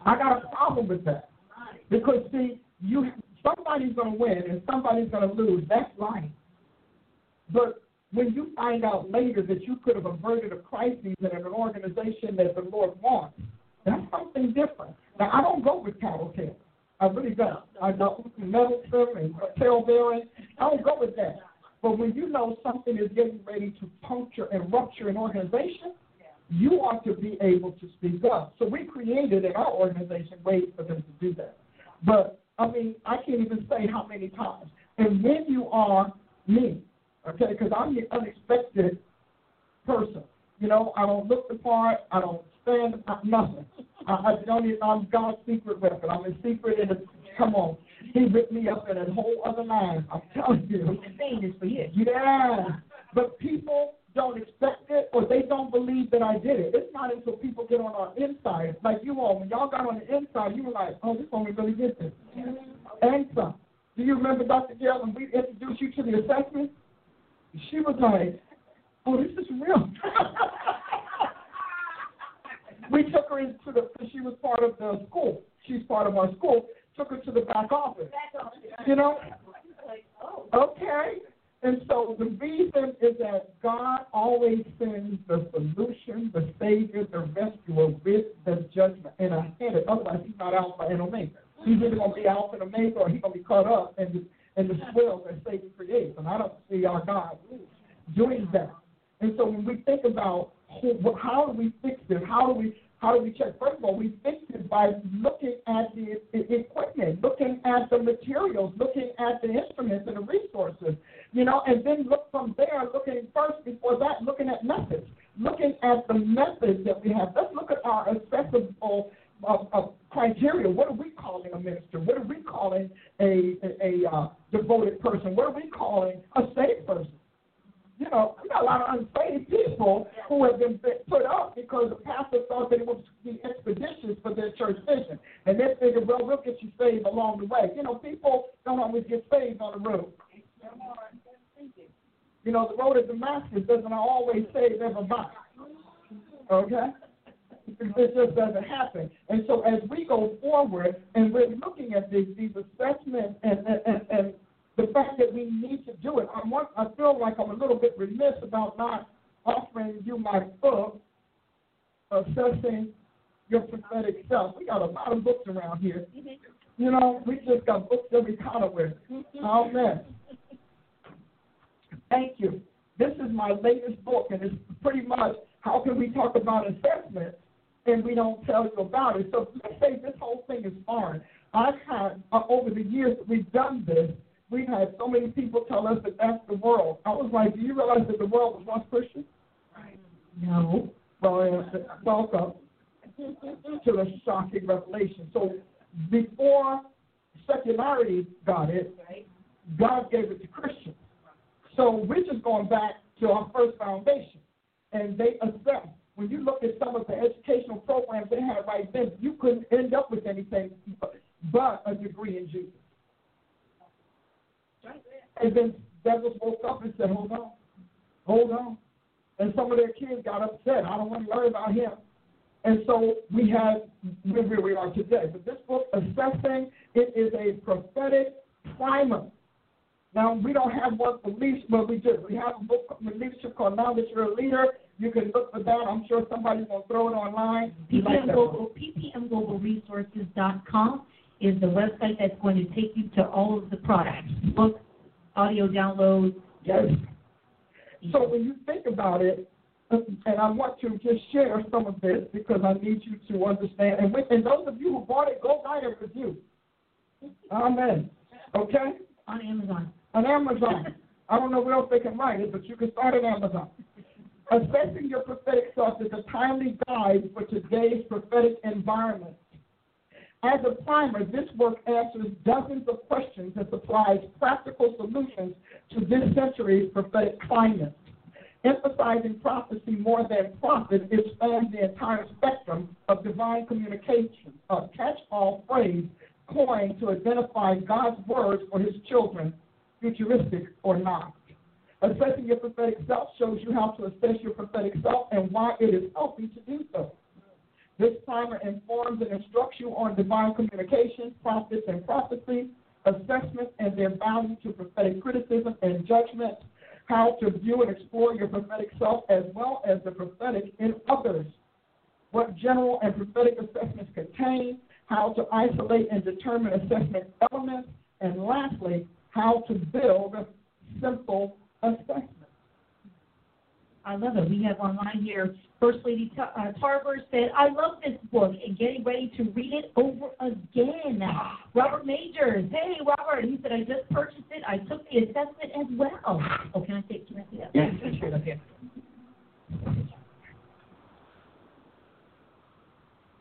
I got a problem with that. Because, see, you somebody's going to win and somebody's going to lose. That's life. But when you find out later that you could have averted a crisis in an organization that the Lord wants, that's something different. Now, I don't go with tattletale. I really don't. I don't meddlesome and tail bearing. I don't go with that. But when you know something is getting ready to puncture and rupture an organization, you ought to be able to speak up. So we created in our organization ways for them to do that. But I mean, I can't even say how many times. And when you are me, okay, because I'm the unexpected person. You know, I don't look the part. I don't stand nothing. I, I don't. even. I'm God's secret weapon. I'm in secret in the. Come on, he ripped me up in a whole other line. I'm telling you. Is for you. Yeah. But people don't expect it or they don't believe that I did it. It's not until people get on our inside, like you all, when y'all got on the inside, you were like, oh, this woman really did this. And some. Do you remember, Dr. Jill, when we introduced you to the assessment? She was like, oh, this is real. we took her into the, she was part of the school. She's part of our school took her to the back office. You know? Okay. And so the reason is that God always sends the solution, the Savior, the rescuer with the judgment and ahead of Otherwise, he's not Alpha and Omega. He's either going to be Alpha and Omega or he's going to be caught up in the, in the swell that Satan creates. And I don't see our God doing that. And so when we think about how do we fix this, how do we how do we check? First of all, we fix it by looking at the equipment, looking at the materials, looking at the instruments and the resources, you know, and then look from there, looking first before that, looking at methods, looking at the methods that we have. Let's look at our accessible uh, uh, criteria. What are we calling a minister? What are we calling a a, a uh, devoted person? What are we calling a saved person? You know, we got a lot of unsaved people who have been put up because the pastor thought that it would be expeditious for their church vision, and they figured, well, we'll get you saved along the way. You know, people don't always get saved on the road. You know, the road of Damascus doesn't always save everybody. Okay? It just doesn't happen. And so as we go forward and we're looking at these, these assessments and, and, and the fact that we need to do it, I, want, I feel like I'm a little bit remiss about not offering you my book, Assessing Your Prophetic Self. We got a lot of books around here. You know, we just got books every kind of way. Amen. Thank you. This is my latest book, and it's pretty much how can we talk about assessment and we don't tell you about it. So let's say this whole thing is foreign. I've had, uh, over the years that we've done this, we've had so many people tell us that that's the world. I was like, do you realize that the world was once Christian? Right. No. Well, welcome to the shocking revelation. So before secularity got it, God gave it to Christians. So we're just going back to our first foundation. And they assess when you look at some of the educational programs they had right then, you couldn't end up with anything but a degree in Jesus. And then devils woke up and said, Hold on, hold on. And some of their kids got upset. I don't want to learn about him. And so we have where we are today. But this book, Assessing, it is a prophetic primer. Now, we don't have one for but we do. We have a book for leadership called Now That You're a Leader. You can look for that. I'm sure somebody's going to throw it online. PPM Global, PPMGlobalResources.com is the website that's going to take you to all of the products, books, audio downloads. Yes. So when you think about it, and I want to just share some of this because I need you to understand. And, with, and those of you who bought it, go buy it with you. Amen. Okay? On Amazon. On Amazon. I don't know where else they can write it, but you can start at Amazon. Assessing your prophetic self is a timely guide for today's prophetic environment. As a primer, this work answers dozens of questions and supplies practical solutions to this century's prophetic climate. Emphasizing prophecy more than prophet, it spans the entire spectrum of divine communication, a catch-all phrase coined to identify God's words for his children, futuristic or not. Assessing your prophetic self shows you how to assess your prophetic self and why it is healthy to do so. This primer informs and instructs you on divine communication, prophets and prophecy, assessment and their value to prophetic criticism and judgment, how to view and explore your prophetic self as well as the prophetic in others, what general and prophetic assessments contain, how to isolate and determine assessment elements, and lastly, how to build simple assessments. I love it. We have online here. First Lady uh, Tarver said, I love this book and getting ready to read it over again. Robert Majors, hey, Robert. He said, I just purchased it. I took the assessment as well. Oh, can I say, can I say that? Straight up here.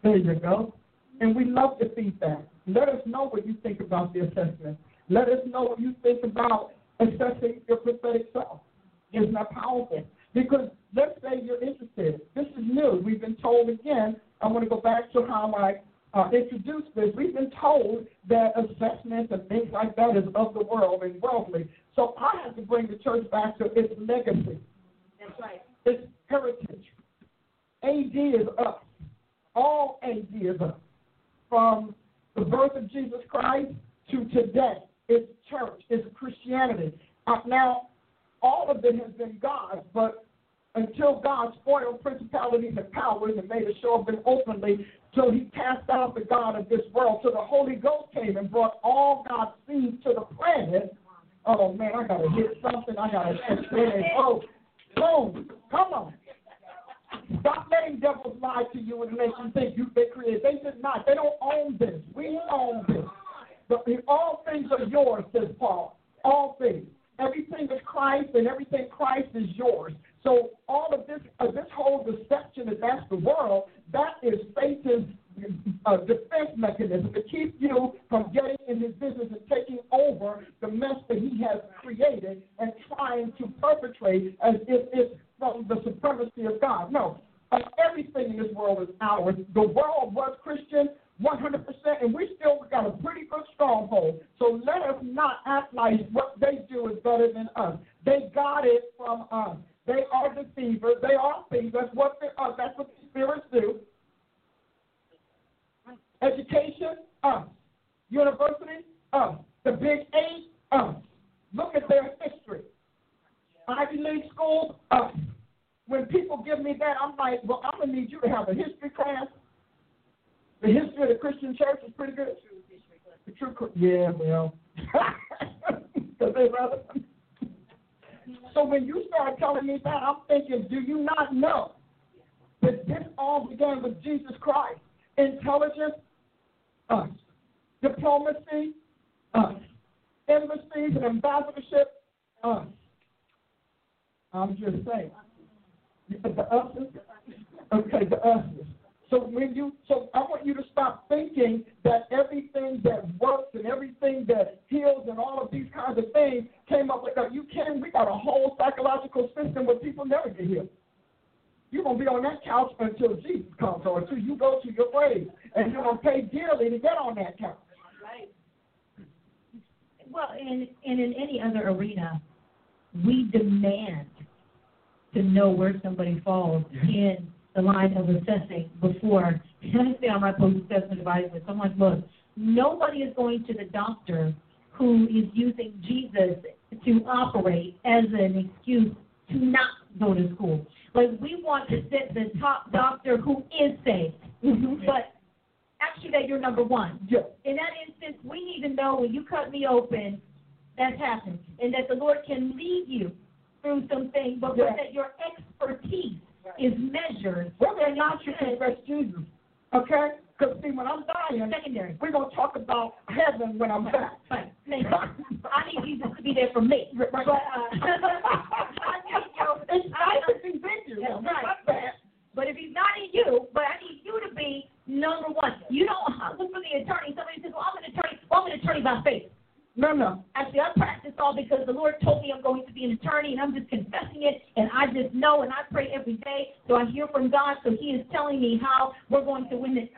There you go. And we love the feedback. Let us know what you think about the assessment. Let us know what you think about assessing your prophetic self. Isn't that powerful? Because let's say you're interested. This is new. We've been told again. I want to go back to how I uh, introduced this. We've been told that assessments and things like that is of the world and worldly. So I have to bring the church back to its legacy. That's right. Its heritage. AD is us. All AD is us. From the birth of Jesus Christ to today. It's church. It's Christianity. Uh, now, all of it has been God, but until God spoiled principalities and powers and made a show of them openly, till he cast out the God of this world. So the Holy Ghost came and brought all God's seed to the planet. Oh man, I gotta hit something. I gotta hit Oh, boom! Come on. Stop letting devils lie to you and make you think you they created. They did not. They don't own this. We own this. But all things are yours, says Paul. All things. Everything is Christ, and everything Christ is yours. So all of this, uh, this whole deception that that's the world, that is Satan's uh, defense mechanism to keep you from getting in his business and taking over the mess that he has created and trying to perpetrate as if it's from the supremacy of God. No, uh, everything in this world is ours. The world was Christian 100%, and we still got a pretty good stronghold. So let us not act like what they do is better than us. They got it from us. They are deceivers. They are thieves. That's what they are. That's what the spirits do. Education, us. University, us. The big eight, us. Um, look at their history. Ivy League schools, us. When people give me that, I'm like, well, I'm gonna need you to have a history class. The history of the Christian church is pretty good. The true, yeah, well, because they rather. So when you start telling me that, I'm thinking, do you not know that this all began with Jesus Christ? Intelligence, us. Diplomacy, us. Embassies and ambassadorship, us. I'm just saying. The us's? Okay, the us's. So when you, so I want you to stop thinking that everything that works and everything that heals and all of these kinds of things came up with. You can. We got a whole psychological system where people never get healed. You're gonna be on that couch until Jesus comes, or until you go to your grave, and you're gonna pay dearly to get on that couch. Right. Well, and and in any other arena, we demand to know where somebody falls in the line of assessing before. And I say on my post-assessment advisement, someone look, nobody is going to the doctor who is using Jesus to operate as an excuse to not go to school. Like we want to set the top doctor who is safe, Mm-hmm. but actually that you're number one. Yeah. In that instance, we need to know when you cut me open, that's happened, and that the Lord can lead you through some things, but Yeah. that your expertise is measured. Whether or not you confess Jesus, okay? Because see, when I'm dying, Secondary. we're gonna talk about heaven when I'm back. You. I need Jesus to be there for me. Right. But, uh, I need you. Nice if he's in you. That's right. But if he's not in you, but I need you to be number one. You don't look for the attorney. Somebody says, "Well, I'm an attorney. Well, I'm an attorney by faith." No, no. Actually, I practice all because the Lord told me I'm going to be an attorney, and I'm just confessing it, and I just know, and I pray every day, so I hear from God, so He is telling me how we're going to win this.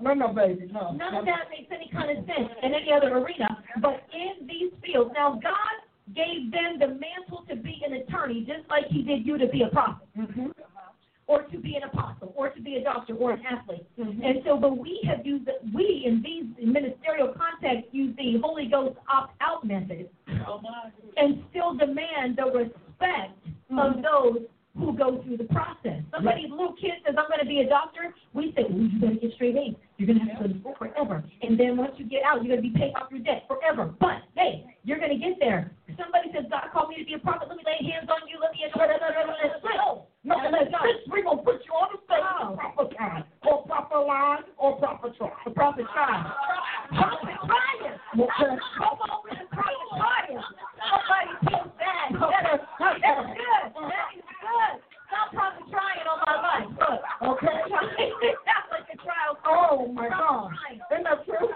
No, no, baby, no. None of that makes any kind of sense in any other arena, but in these fields. Now, God gave them the mantle to be an attorney, just like He did you to be a prophet Mm-hmm. Or to be an apostle, or to be a doctor, or an athlete. Mhm. And so, but we have used, we in these ministerial contexts use the Holy Ghost opt-out method and still demand the respect of Mhm. those who go through the process. Somebody, little kid says, I'm going to be a doctor. We say, well, you better get straight A's. You're going to have to go to school forever. And then once you get out, you're going to be paid off your debt forever. But, hey, you're going to get there. Somebody says, God called me to be a prophet. Let me lay hands on you. Let me... No. No, Now, let's, let's we're going to put you on the stage Oh. proper time, or proper line, or proper try. The prophet tried. Prophet trying. Okay. Come on with the prophet trying. Somebody tell that. That's good. That is good. Stop prophet trying on my life. Look. Okay. That's like a trial. Oh, my God. trying. Isn't that true?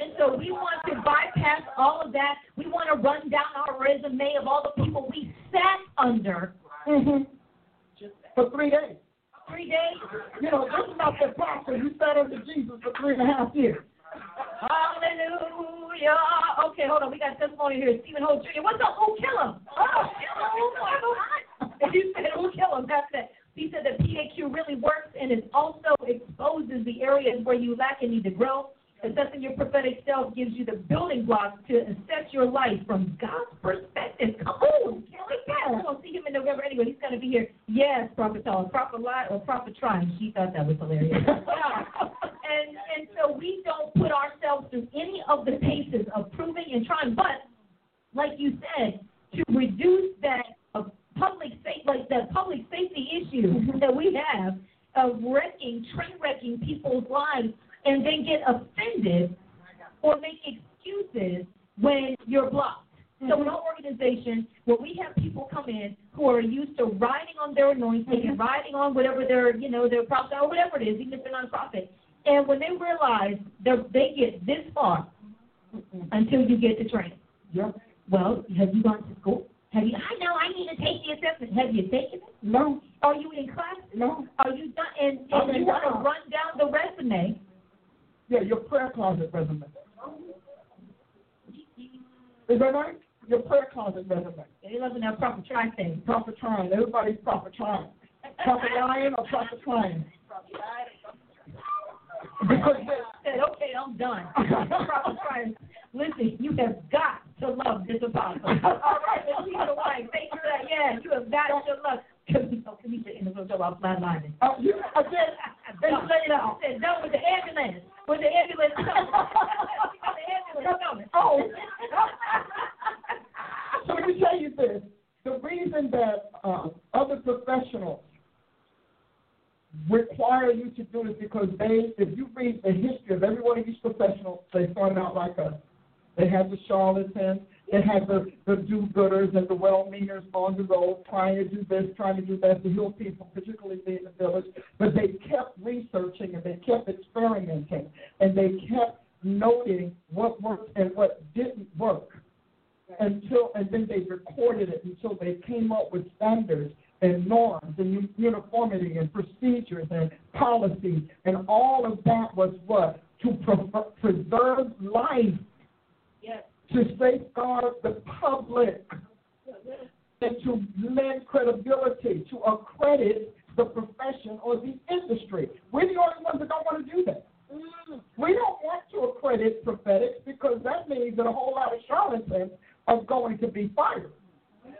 And so we want to bypass all of that. We want to run down our resume of all the people we sat under Mm-hmm. For three days. three days. You know, this is not the pastor. You sat under Jesus for three and a half years. Hallelujah. Okay, hold on. We got testimony here. Stephen Holt Jr. What's up? Who kill him? Oh, kill him. And he said, who kill him? That's it. He said that PAQ really works and it also exposes the areas where you lack and need to grow. Assessing your prophetic self gives you the building blocks to assess your life from God's perspective. Come on, Kelly. We're going to see him in November anyway. He's going to be here. Yes, Prophet Tall. Prophet Lie or Prophet Trying. She thought that was hilarious. And, and so we don't put ourselves through any of the paces of proving and trying. But, like you said, to reduce that uh, public safety, like the public safety issue that we have of wrecking, train wrecking people's lives, and then get offended or make excuses when you're blocked. So in our organization, where we have people come in who are used to riding on their anointing and riding on whatever their, you know, their profit or whatever it is, even if they're not a prophet, And when they realize they get this far until you get to training. Yeah. Well, have you gone to school? Have you? I know I need to take the assessment. Have you taken it? No, Are you in class? no. Are you done? And, and you want to run down the resume. Yeah, your prayer closet resume. Is that right? Your prayer closet resume. They love that proper try thing. Proper trying. Everybody's proper trying. Proper lying or proper trying? Because they, Said, okay, I'm done. proper trying. Listen, you have got to love this apostle. All right, the wife. Make sure that, yeah, you have got to love. Kamisha in the room about flatlining. uh, you, again, they Done. say it out. Said, done with the ambulance. With the ambulance coming. the ambulance coming. Oh. so let me tell you this. The reason that uh, other professionals require you to do this because they, if you read the history of every one of these professionals, they started out like us. They had the charlatans, they had the, the do-gooders and the well-meaners on the road trying to do this, trying to do that to heal people, particularly in the village. But they kept researching and they kept experimenting and they kept noting what worked and what didn't work until and then they recorded it until they came up with standards and norms and uniformity and procedures and policies and all of that was what to pre- preserve life. To safeguard the public and to lend credibility to accredit the profession or the industry. We're the only ones that don't want to do that. We don't want to accredit prophetics because that means that a whole lot of charlatans are going to be fired.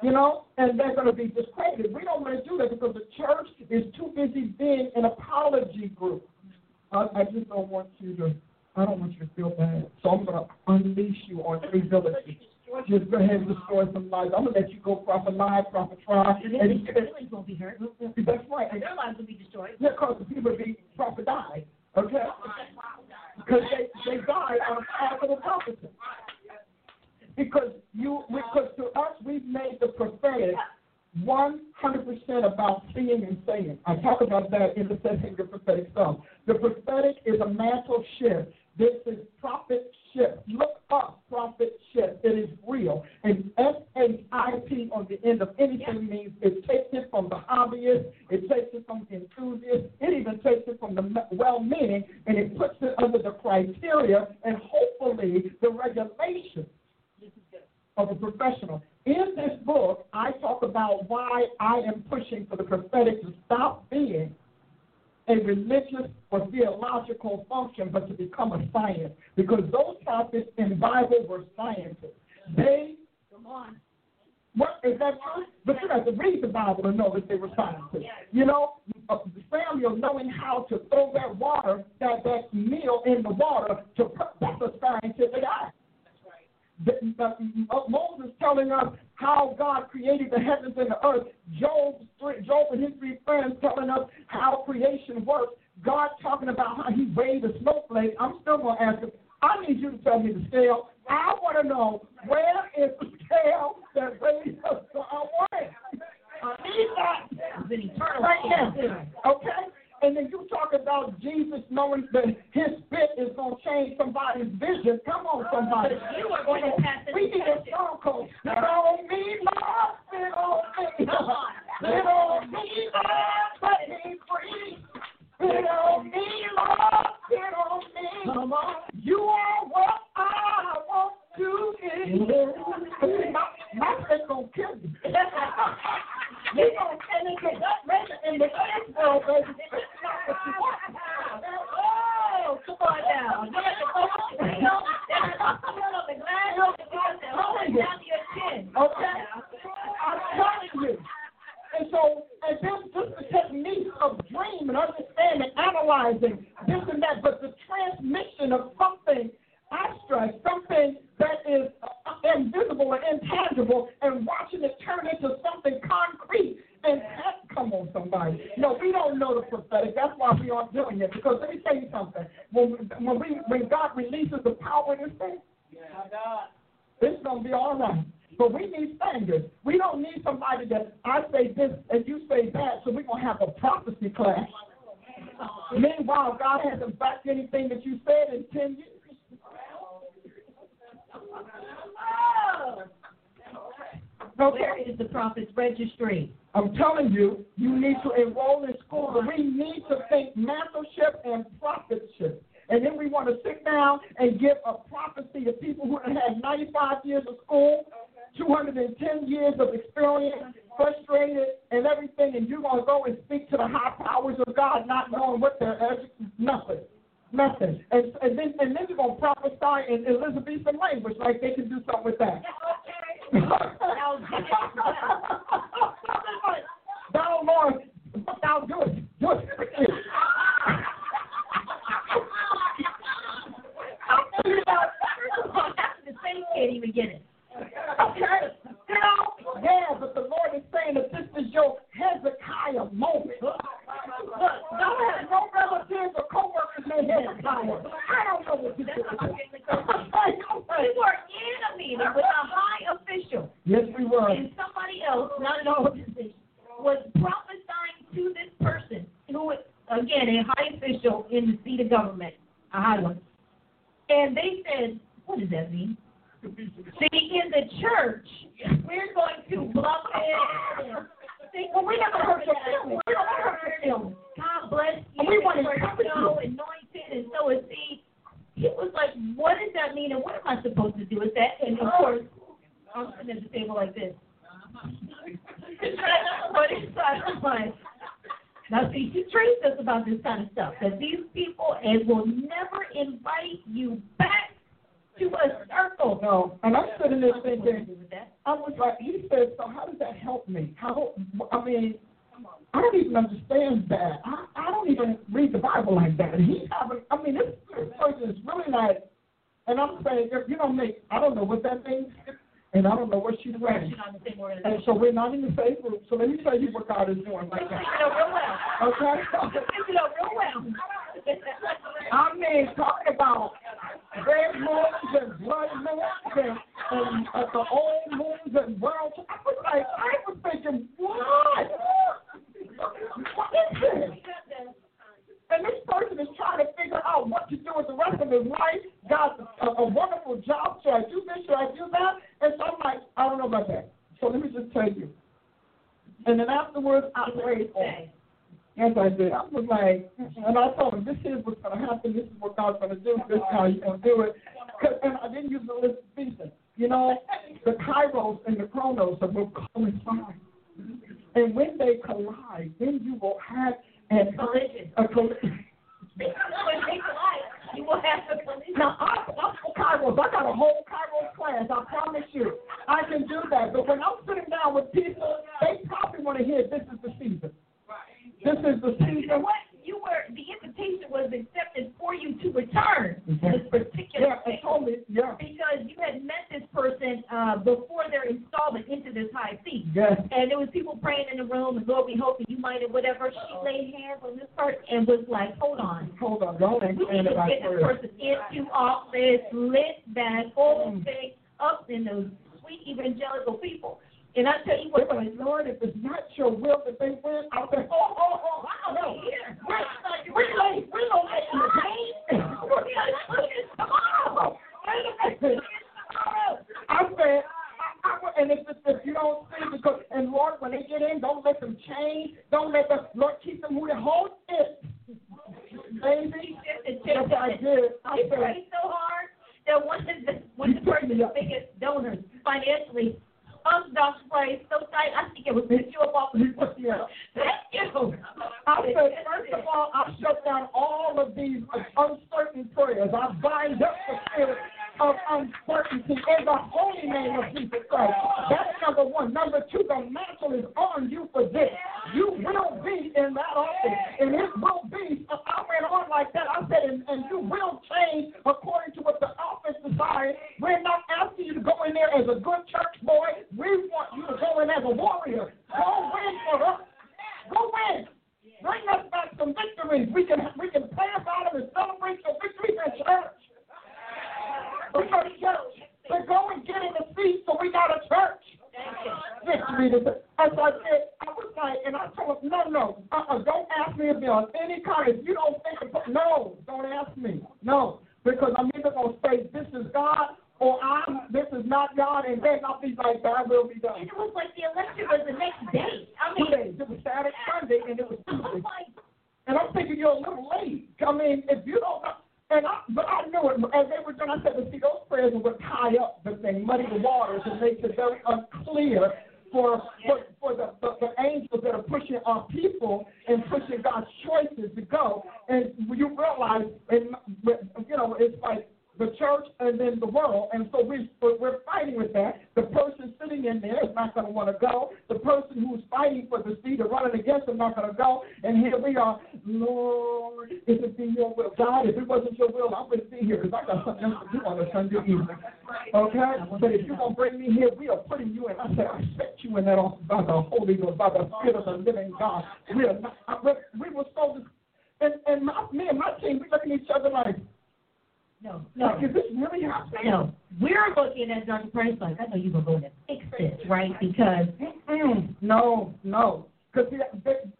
You know, and they're going to be discredited. We don't want to do that because the church is too busy being an apology group. I, I just don't want you to. I don't want you to feel bad. So I'm going to unleash you on three villages. Just go ahead and destroy some lives. I'm going to let you go prophet lie, prophet try. And And, feelings won't be hurt. that's right. And Their lives will be destroyed. yeah, because the people be prophet die. Okay? Because they, they died on a path of a prophecy. Because you, because to us, we've made the prophetic 100% about seeing and saying. I talk about that in the setting of the prophetic stuff. The prophetic is a mantle shift. This is prophet shift. Look up prophet shift. It is real. And S H I P on the end of anything means it takes it from the hobbyist, it takes it from the enthusiast, it even takes it from the well meaning, and it puts it under the criteria and hopefully the regulations of a professional. In this book, I talk about why I am pushing for the prophetic to stop being a religious or theological function, but to become a science. Because those prophets in the Bible were scientists. They, Come on. what is that true? But you have to read the Bible to know that they were scientists. You know, uh, Samuel knowing how to throw that water, that that meal in the water, to put, that's a scientific act. The- the- uh, Moses telling us how God created the heavens and the earth. Job, Job and his three friends telling us how creation works. God talking about how he weighed a snowflake. I'm still going to ask him, I need you to tell me the scale. I want to know where is the scale that weighs want it. I need that. It's an eternal Right now. Okay? And then you talk about Jesus knowing that his spit is going to change somebody's vision. Come on, somebody. Oh, you are going to pass We need a song called Spit on Me, Lord, Spit on Me. Come on. Spit on me, Lord, set me free. Spit on me, Lord, spit on me. Come on. You are what I want to be. My, my spit gonna kill you. And. Oh, come on now. I'm telling you. And so, and this, this is the technique of dream and understanding, analyzing this and that, but the transmission of something abstract, something that is uh, invisible and intangible, and watching it turn into something concrete. And that, come on, somebody. No, we don't know the prophetic. That's why we aren't doing it. Because let me tell you something. When, when, we, when God releases the power in this thing, it's going to be all right. But we need standards. We don't need somebody that I say this and you say that, so we're to have a prophecy class. Meanwhile, God hasn't backed anything that you said in 10 years. Oh! Where is the prophet's registry? I'm telling you, you need to enroll in school. We need to think mentorship and prophetship. And then we want to sit down and give a prophecy to people who have had 95 years of school, 210 years of experience, frustrated and everything, and you're going to go and speak to the high powers of God, not knowing what they're nothing. Nothing. And, and then and then you're going to prophesy in Elizabethan language like they can do something with that. thou Lord, thou do it. Do it. the same can't even get it. Okay. You know, yeah, but the Lord is saying that this is your Hezekiah moment. Don't have no relatives or co-workers named Hezekiah. I don't know what you do. We were enemies with a high official. Yes, we were. And somebody else, not an organization, was prophesying to this person who, again, a high official in the seat of government, a high one. And they said, what does that mean? See, in the church, we're going to bluff it. See, well, we never hurt your feelings. We don't hurt your feelings. God bless you. We want to encourage so anointed and so he. He was like, what does that mean and what am I supposed to do with that? And of course, I'm sitting at the table like this. but inside I'm like, now see, she trained us about this kind of stuff. That these people and will never invite you back to a circle. No, and I'm sitting there thinking. I was like, he said, so how does that help me? How, I mean, I don't even understand that. I, I don't even read the Bible like that. And he's having, I mean, this, this person is really like, and I'm saying, if you don't make, I don't know what that means, and I don't know what she's We're saying. actually the same And so we're not in the same group. So let me tell you what God is doing right You now. know real well. Okay? You know real well. I mean, talking about red moons and blood moons and, and uh, the old moons and world. I was like, I was thinking, what? What is this? And this person is trying to figure out what to do with the rest of his life. Got a, a wonderful job. Should I do this? Should I do that? And so I'm like, I don't know about that. So let me just tell you. And then afterwards, I prayed for Yes, I did. I was like, and I told him, this is what's going to happen. This is what God's going to do. This is how you're going to do it. And I didn't use the list of season. You know, the kairos and the chronos are will coincide. And when they collide, then you will have an, Collision. a collision. You will have a collision. Now, I, I'm for kairos. I got a whole kairos class. I promise you. I can do that. But when I'm sitting down with people, they probably want to hear this is the season. This is the season. what? You were the invitation was accepted for you to return to this particular Yeah, thing. I told me, yeah. because you had met this person uh, before their installment into this high seat. Yes. And there was people praying in the room, and Lord, we hope that you might have whatever. She laid hands on this person and was like, hold on. Hold on, ain't We need to get this this. person into office, lit that whole thing up in those sweet evangelical people. And I tell you They what, were like, Lord, if it's not your will that they win, I'll say, oh, oh, oh, oh, I don't know. We, we late, we don't make the game. Tomorrow. Wait a minute. I said, I, I, and if, if you don't see, because, and Lord, when they get in, don't let them change. Don't let them, Lord, keep them moving. Hold it. Baby. That's what I did. I They said, so hard that one of the one of the person's biggest donors financially Dr. Price so tight I think it was pick you up off Yeah. Thank you. I said, first of all, I shut down all of these uncertain prayers. I bind up the spirit of uncertainty in the holy name of Jesus Christ. That's number one. Number two, the mantle is on you for this. You will be in that office, and it will be. I went on like that. I said, and, and you will change according to what the office desires. We're not asking you to go in there as a good church boy. We want you to go in as a warrior. Go win for us. Go win. Bring us back some victories. We can we can pray about and celebrate your victories at church. To church. So go and get in the seat so we got a church. Victory. to- As I said, I was like, and I told him, no, no, uh-uh, don't ask me if there's any kind. If you don't think, of, no, don't ask me, no, because I'm either gonna say this is God or I'm this is not God, and then I'll be like, God will be done. And it was like the election was the next day. I Two mean, days. It was Saturday, Sunday, and it was Tuesday. And I'm thinking you're a little late. I mean, if you don't, and I, but I knew it as they were doing. I said, "Well, see, those prayers would tie up the thing, muddy the waters, and make it very unclear for for, for the, the the angels that are pushing our people and pushing God's choices to go. And you realize, and you know, it's like the church and then the world, and so we we're fighting with that. The person sitting in there is not going to want to go. The person who's fighting for the seat or running against them not going to go. And here we are, Lord, if it be your will, God, if it wasn't your will, I wouldn't be here because I got something else to do on a Sunday evening. Okay, but if you're gonna bring me here, we are putting you in. I said, I set you in that office by the Holy Ghost, by the Spirit of the Living God. We are not, we were so. And and my, me and my team, we looking at each other like, no, no. this really happening? No, we're looking at Dr. Price like, I know you're going to go in and fix this, right? Because Mm-mm. No, no. Because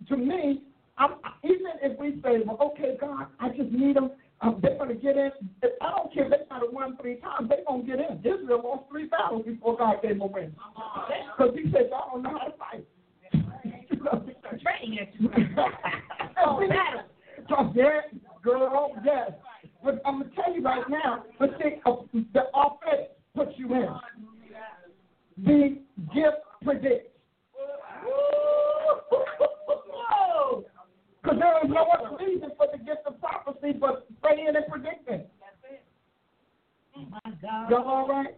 to me, I'm, even if we say, well, okay, God, I just need them, um, they're going to get in. If, I don't care if they got to win three times, they're going to get in. Israel lost three battles before God gave them a win. Because he said, y'all don't know how to fight. training exercise. oh, battle. So, yeah, girl, yes. But I'm to tell you right now, the thing, uh, the offense puts you in. The gift predicts. Because there is no other reason for the gift of prophecy but praying and predicting. Y'all all right?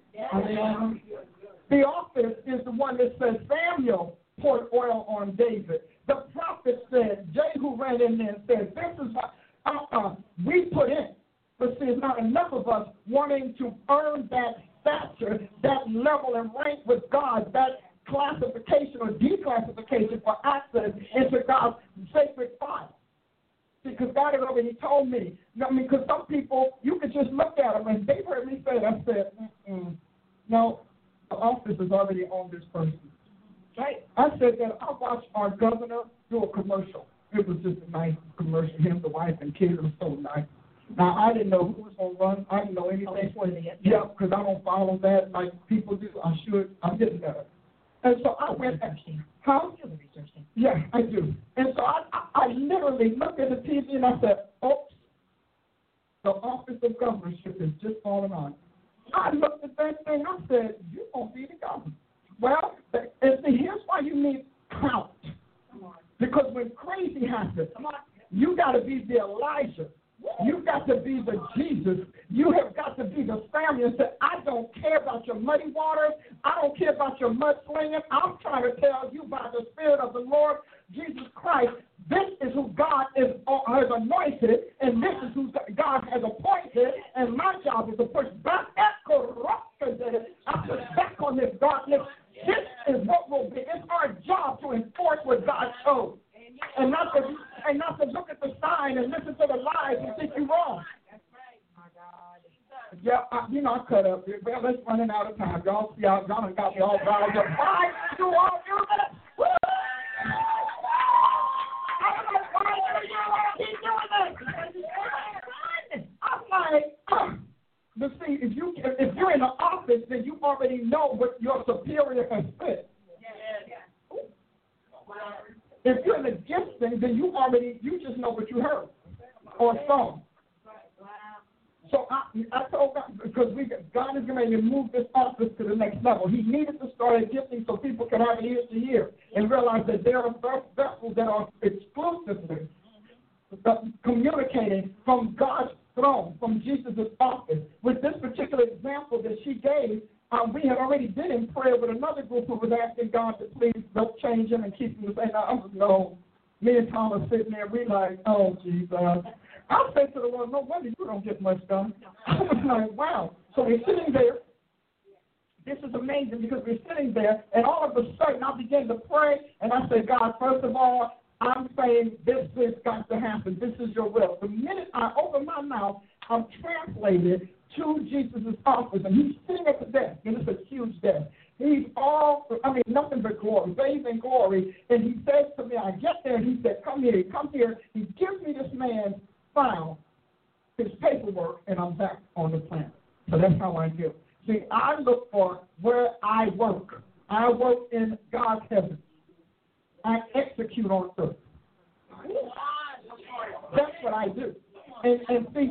The office is the one that says Samuel poured oil on David. The prophet said, Jehu ran in there and said, This is what uh-uh, we put in. But see, it's not enough of us wanting to earn that stature, that level and rank with God, that classification or declassification for access into God's sacred file. Because God had already told me. I mean, because some people, you could just look at them and they've heard me say it. I said, Mm-mm. no, the office is already on this person. Right? I said that I watched our governor do a commercial. It was just a nice commercial. Him, the wife, and kids. Was so nice. Now I didn't know who was to run. I didn't know anything. Oh. Yeah, because I don't follow that like people do. I should. I'm getting better. And so I went. Huh? You're researching. Yeah, I do. And so I, I, I literally looked at the TV and I said, oops, the office of governorship is just falling on. I looked at that thing, and I said, you're to be the governor. Well, and see, here's why you need count. Because when crazy happens, you got to be the Elijah. You got to be the Jesus. You have got to be the family and say, I don't care about your muddy waters. I don't care about your mud mudslinging. I'm trying to tell you by the Spirit of the Lord Jesus Christ, this is who God is, uh, has anointed, and this is who God has appointed, and my job is to push back at corruption. I push back on this darkness. This is what will be. It's our job to enforce what God chose and not to and not to look at the sign and listen to the lies and think you're wrong. Yeah, I, you know, I cut up. Well, let's running out of time. Y'all see y'all done got me all riled up. Why you all you uh, but see, if you if you're in the office, then you already know what your superior has said. If you're in the gifting, then you already you just know what you heard or saw. So I, I told God because we God is going to move this office to the next level. He needed to start a gifting so people can have ears to hear and realize that there are vessels that are exclusively communicating from God's throne, from Jesus' office. With this particular example that she gave, um, we had already been in prayer with another group who was asking God to please don't change him and keep him same. I was no. Me and Tom are sitting there, we like, oh, Jesus. I said to the Lord, no wonder you don't get much done. I was like, wow. So we're sitting there. This is amazing because we're sitting there, and all of a sudden I began to pray, and I said, God, first of all, I'm saying this has got to happen. This is your will. The minute I open my mouth, I'm translated to Jesus' office, and he's sitting at the desk, and it's a huge desk. He's all I mean, nothing but glory, bathed in glory. And he says to me, I get there, and he said, come here, come here. He gives me this man's file, his paperwork, and I'm back on the planet. So that's how I do. See, I look for where I work. I work in God's heaven. I execute on earth. That's what I do. And, and see,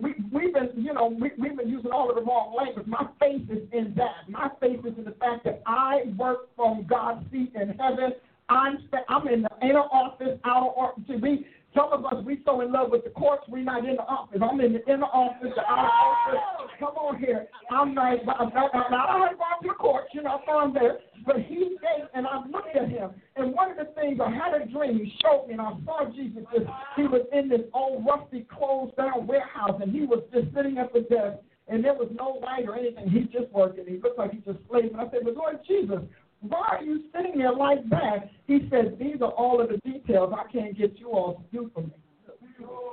we, we've been, you know, we, we've been using all of the wrong language. My faith is in that. My faith is in the fact that I work from God's seat in heaven. I'm, I'm in the inner office, outer office. See, we, some of us, we so in love with the courts, we're not in the office. I'm in the inner office, the outer office. Come on here. I'm not, I'm not, I'm not, I'm not going to the courts, you know, so I'm there. But he gave, and I looked at him, and one of the things I had a dream. He showed me, and I saw Jesus. Just, he was in this old rusty, closed down warehouse, and he was just sitting at the desk, and there was no light or anything. He's just working. He looked like he's just slaving. I said, "But Lord Jesus, why are you sitting there like that?" He said, "These are all of the details I can't get you all to do for me,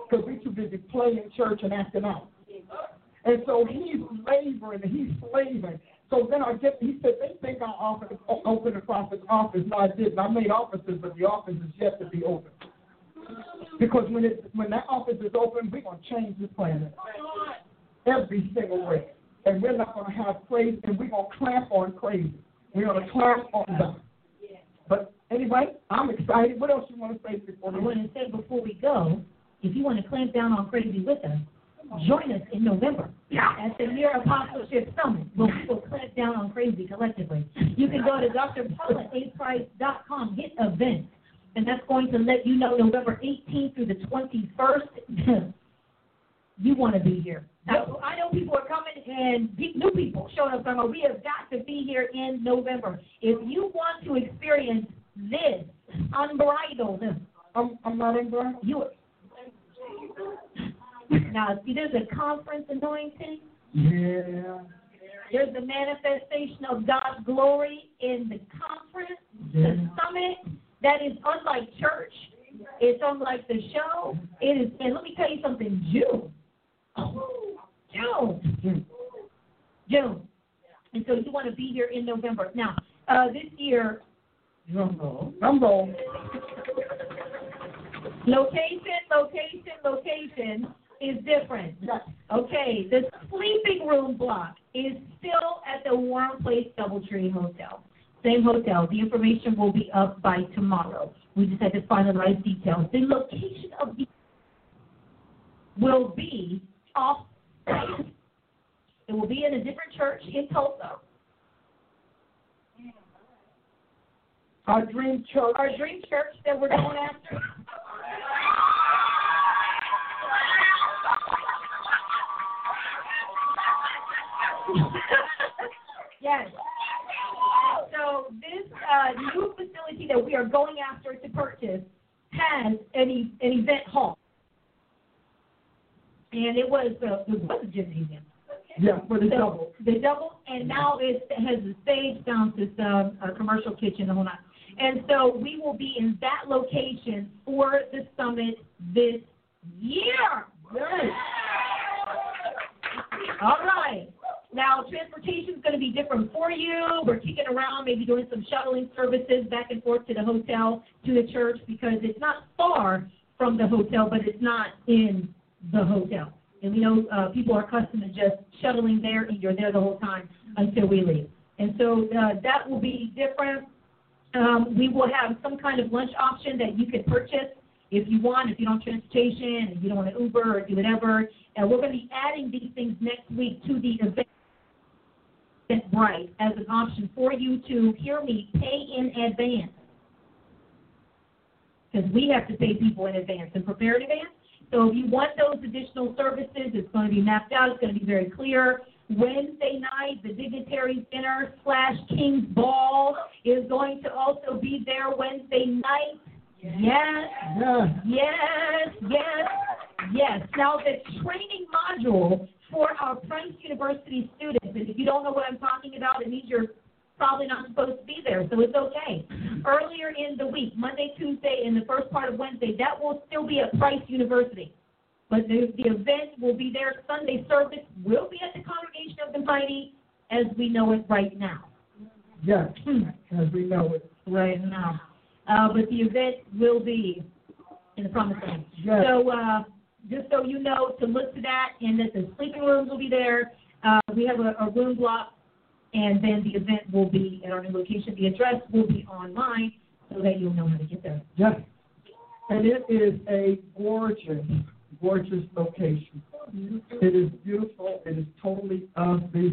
because we too busy playing church and acting out." And so he's laboring he's slaving. So then I get, he said, they think I offered, opened the prophet's office. No, I didn't. I made offices, but the office is yet to be open. Because when it, when that office is open, we're going to change the planet. Every single way. And we're not going to have crazy, and we're going to clamp on crazy. We're going to clamp on that. But anyway, I'm excited. What else you want to say before I we want to say before we go, if you want to clamp down on crazy with us, join us in November at the Year Apostleship Summit. We'll, we'll clamp down on crazy collectively. You can go to drpaulaprice.com, hit events, and that's going to let you know November 18th through the 21st. you want to be here. I, I know people are coming and new people showing up. Saying, we have got to be here in November. If you want to experience this unbridled, I'm, I'm not in there. you now see there's a conference anointing. Yeah. There's the manifestation of God's glory in the conference, the summit. That is unlike church. It's unlike the show. It is, and let me tell you something. June, oh, June, June, and so you want to be here in November. Now, uh, this year, Rumble. Rumble. location, location, location is different. Okay, the sleeping room block is still at the Warren Place Doubletree Hotel. Same hotel. The information will be up by tomorrow. We just had to finalize details. The location of the will be off. It will be in a different church in Tulsa. Our dream church. Our dream church that we're going after. yes. So this uh, new facility that we are going after to purchase has an, e- an event hall, and it was uh, it was gymnasium. Yeah, for the So, double. The double, and now it has a stage down to some a commercial kitchen, whole nine. And so we will be in that location for the summit this year. Yes. All right. Now, transportation is going to be different for you. We're kicking around, maybe doing some shuttling services back and forth to the hotel, to the church, because it's not far from the hotel, but it's not in the hotel. And we know uh, people are accustomed to just shuttling there, and you're there the whole time until we leave. And so uh, that will be different. Um, we will have some kind of lunch option that you can purchase if you want, if you don't transportation, and you don't want to Uber or do whatever. And we're going to be adding these things next week to the event right as an option for you to hear me pay in advance. Because we have to pay people in advance and prepare in advance. So if you want those additional services, it's going to be mapped out. It's going to be very clear. Wednesday night, the dignitaries dinner slash King's Ball is going to also be there Wednesday night. Yes, Yeah. yes, yes, yes. Now the training module for our Price University students, and if you don't know what I'm talking about, it means you're probably not supposed to be there, so it's okay. Earlier in the week, Monday, Tuesday, and the first part of Wednesday, that will still be at Price University. But the, the event will be there. Sunday service will be at the Congregation of the Mighty as we know it right now. Yes, as we know it. right now. Uh, but the event will be in the promised land. Yes. So, uh, just so you know, to look to that, and that the sleeping rooms will be there. Uh, we have a, a room block, and then the event will be at our new location. The address will be online, so that you'll know how to get there. Yes. And it is a gorgeous, gorgeous location. Mm-hmm. It is beautiful. It is totally of the